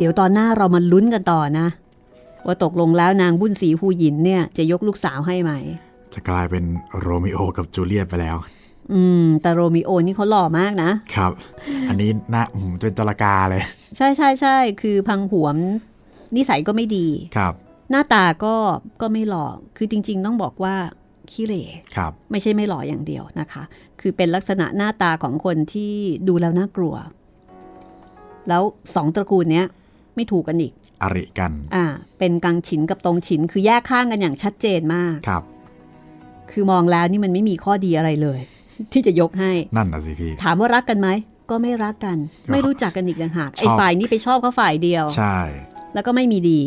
Speaker 2: เดี๋ยวตอนหน้าเรามาลุ้นกันต่อนะ ว่าตกลงแล้วนางบุญศรีหูหยินเนี่ยจะยกลูกสาวให้ไหม
Speaker 1: จะกลายเป็นโรมิโอกับจูเลียตไปแล้ว
Speaker 2: อืม แต่โรมิโอนี่เขาหล่อมากนะ
Speaker 1: ครับ อันนี้หน้าอืมเป็นจรกาเลย
Speaker 2: ใช่ใช่ใช่คือพังหวมนิสัยก็ไม่ดี
Speaker 1: ครับ
Speaker 2: หน้าตาก็ก็ไม่หล่อ คือจริง ๆ ต้องบอกว่าขี้เหร่
Speaker 1: ครับ
Speaker 2: ไม่ใช่ไม่หล่ออย่างเดียวนะคะ คือเป็นลักษณะหน้าตาของคนที่ดูแล้วน่ากลัว แล้วสองตระกูลเนี้ย ไม่ถูกกันอีก
Speaker 1: อริกัน
Speaker 2: อ่าเป็นกังฉินกับตรงฉินคือแยกข้างกันอย่างชัดเจนมาก
Speaker 1: ครับ
Speaker 2: คือมองแล้วนี่มันไม่มีข้อดีอะไรเลย ที่จะยกให้
Speaker 1: นั่นนะสิพี่
Speaker 2: ถามว่ารักกันไหมก็ไม่รักกัน ไม่รู้จักกันอีกต่างหาก
Speaker 1: ชอบ
Speaker 2: ไอ้ฝ่ายนี้ไปชอบเขาฝ่ายเดียว
Speaker 1: ใช่
Speaker 2: แล้วก็ไม่มีดี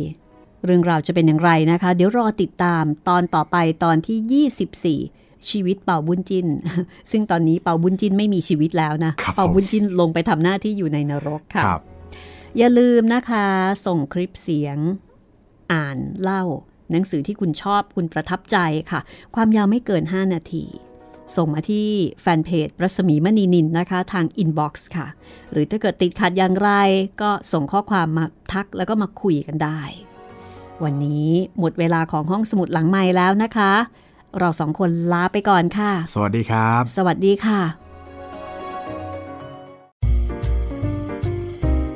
Speaker 2: เรื่องราวจะเป็นอย่างไรนะคะ เดี๋ยวรอติดตามตอนต่อไปตอนที่ 24ชีวิตเป่าบุญจิน ซึ่งตอนนี้เปาบุ้นจิ้นไม่มีชีวิตแล้วนะ
Speaker 1: ครับ
Speaker 2: เปาบุ้นจิ้นลงไปทำหน้าที่อยู่ในนรกค่ะ
Speaker 1: ครับ
Speaker 2: อย่าลืมนะคะ ส่งคลิปเสียง อ่านเล่า หนังสือที่คุณชอบคุณประทับใจค่ะ ความยาวไม่เกิน 5 นาที ส่งมาที่แฟนเพจรัศมีมณีนินนะคะ ทาง inbox ค่ะ หรือถ้าเกิดติดขัดอย่างไร ก็ส่งข้อความมาทักแล้วก็มาคุยกันได้ วันนี้หมดเวลาของห้องสมุดหลังไม้แล้วนะคะ เราสองคนลาไปก่อนค่ะ
Speaker 1: สวัสดีครับ
Speaker 2: สวัสดีค่ะ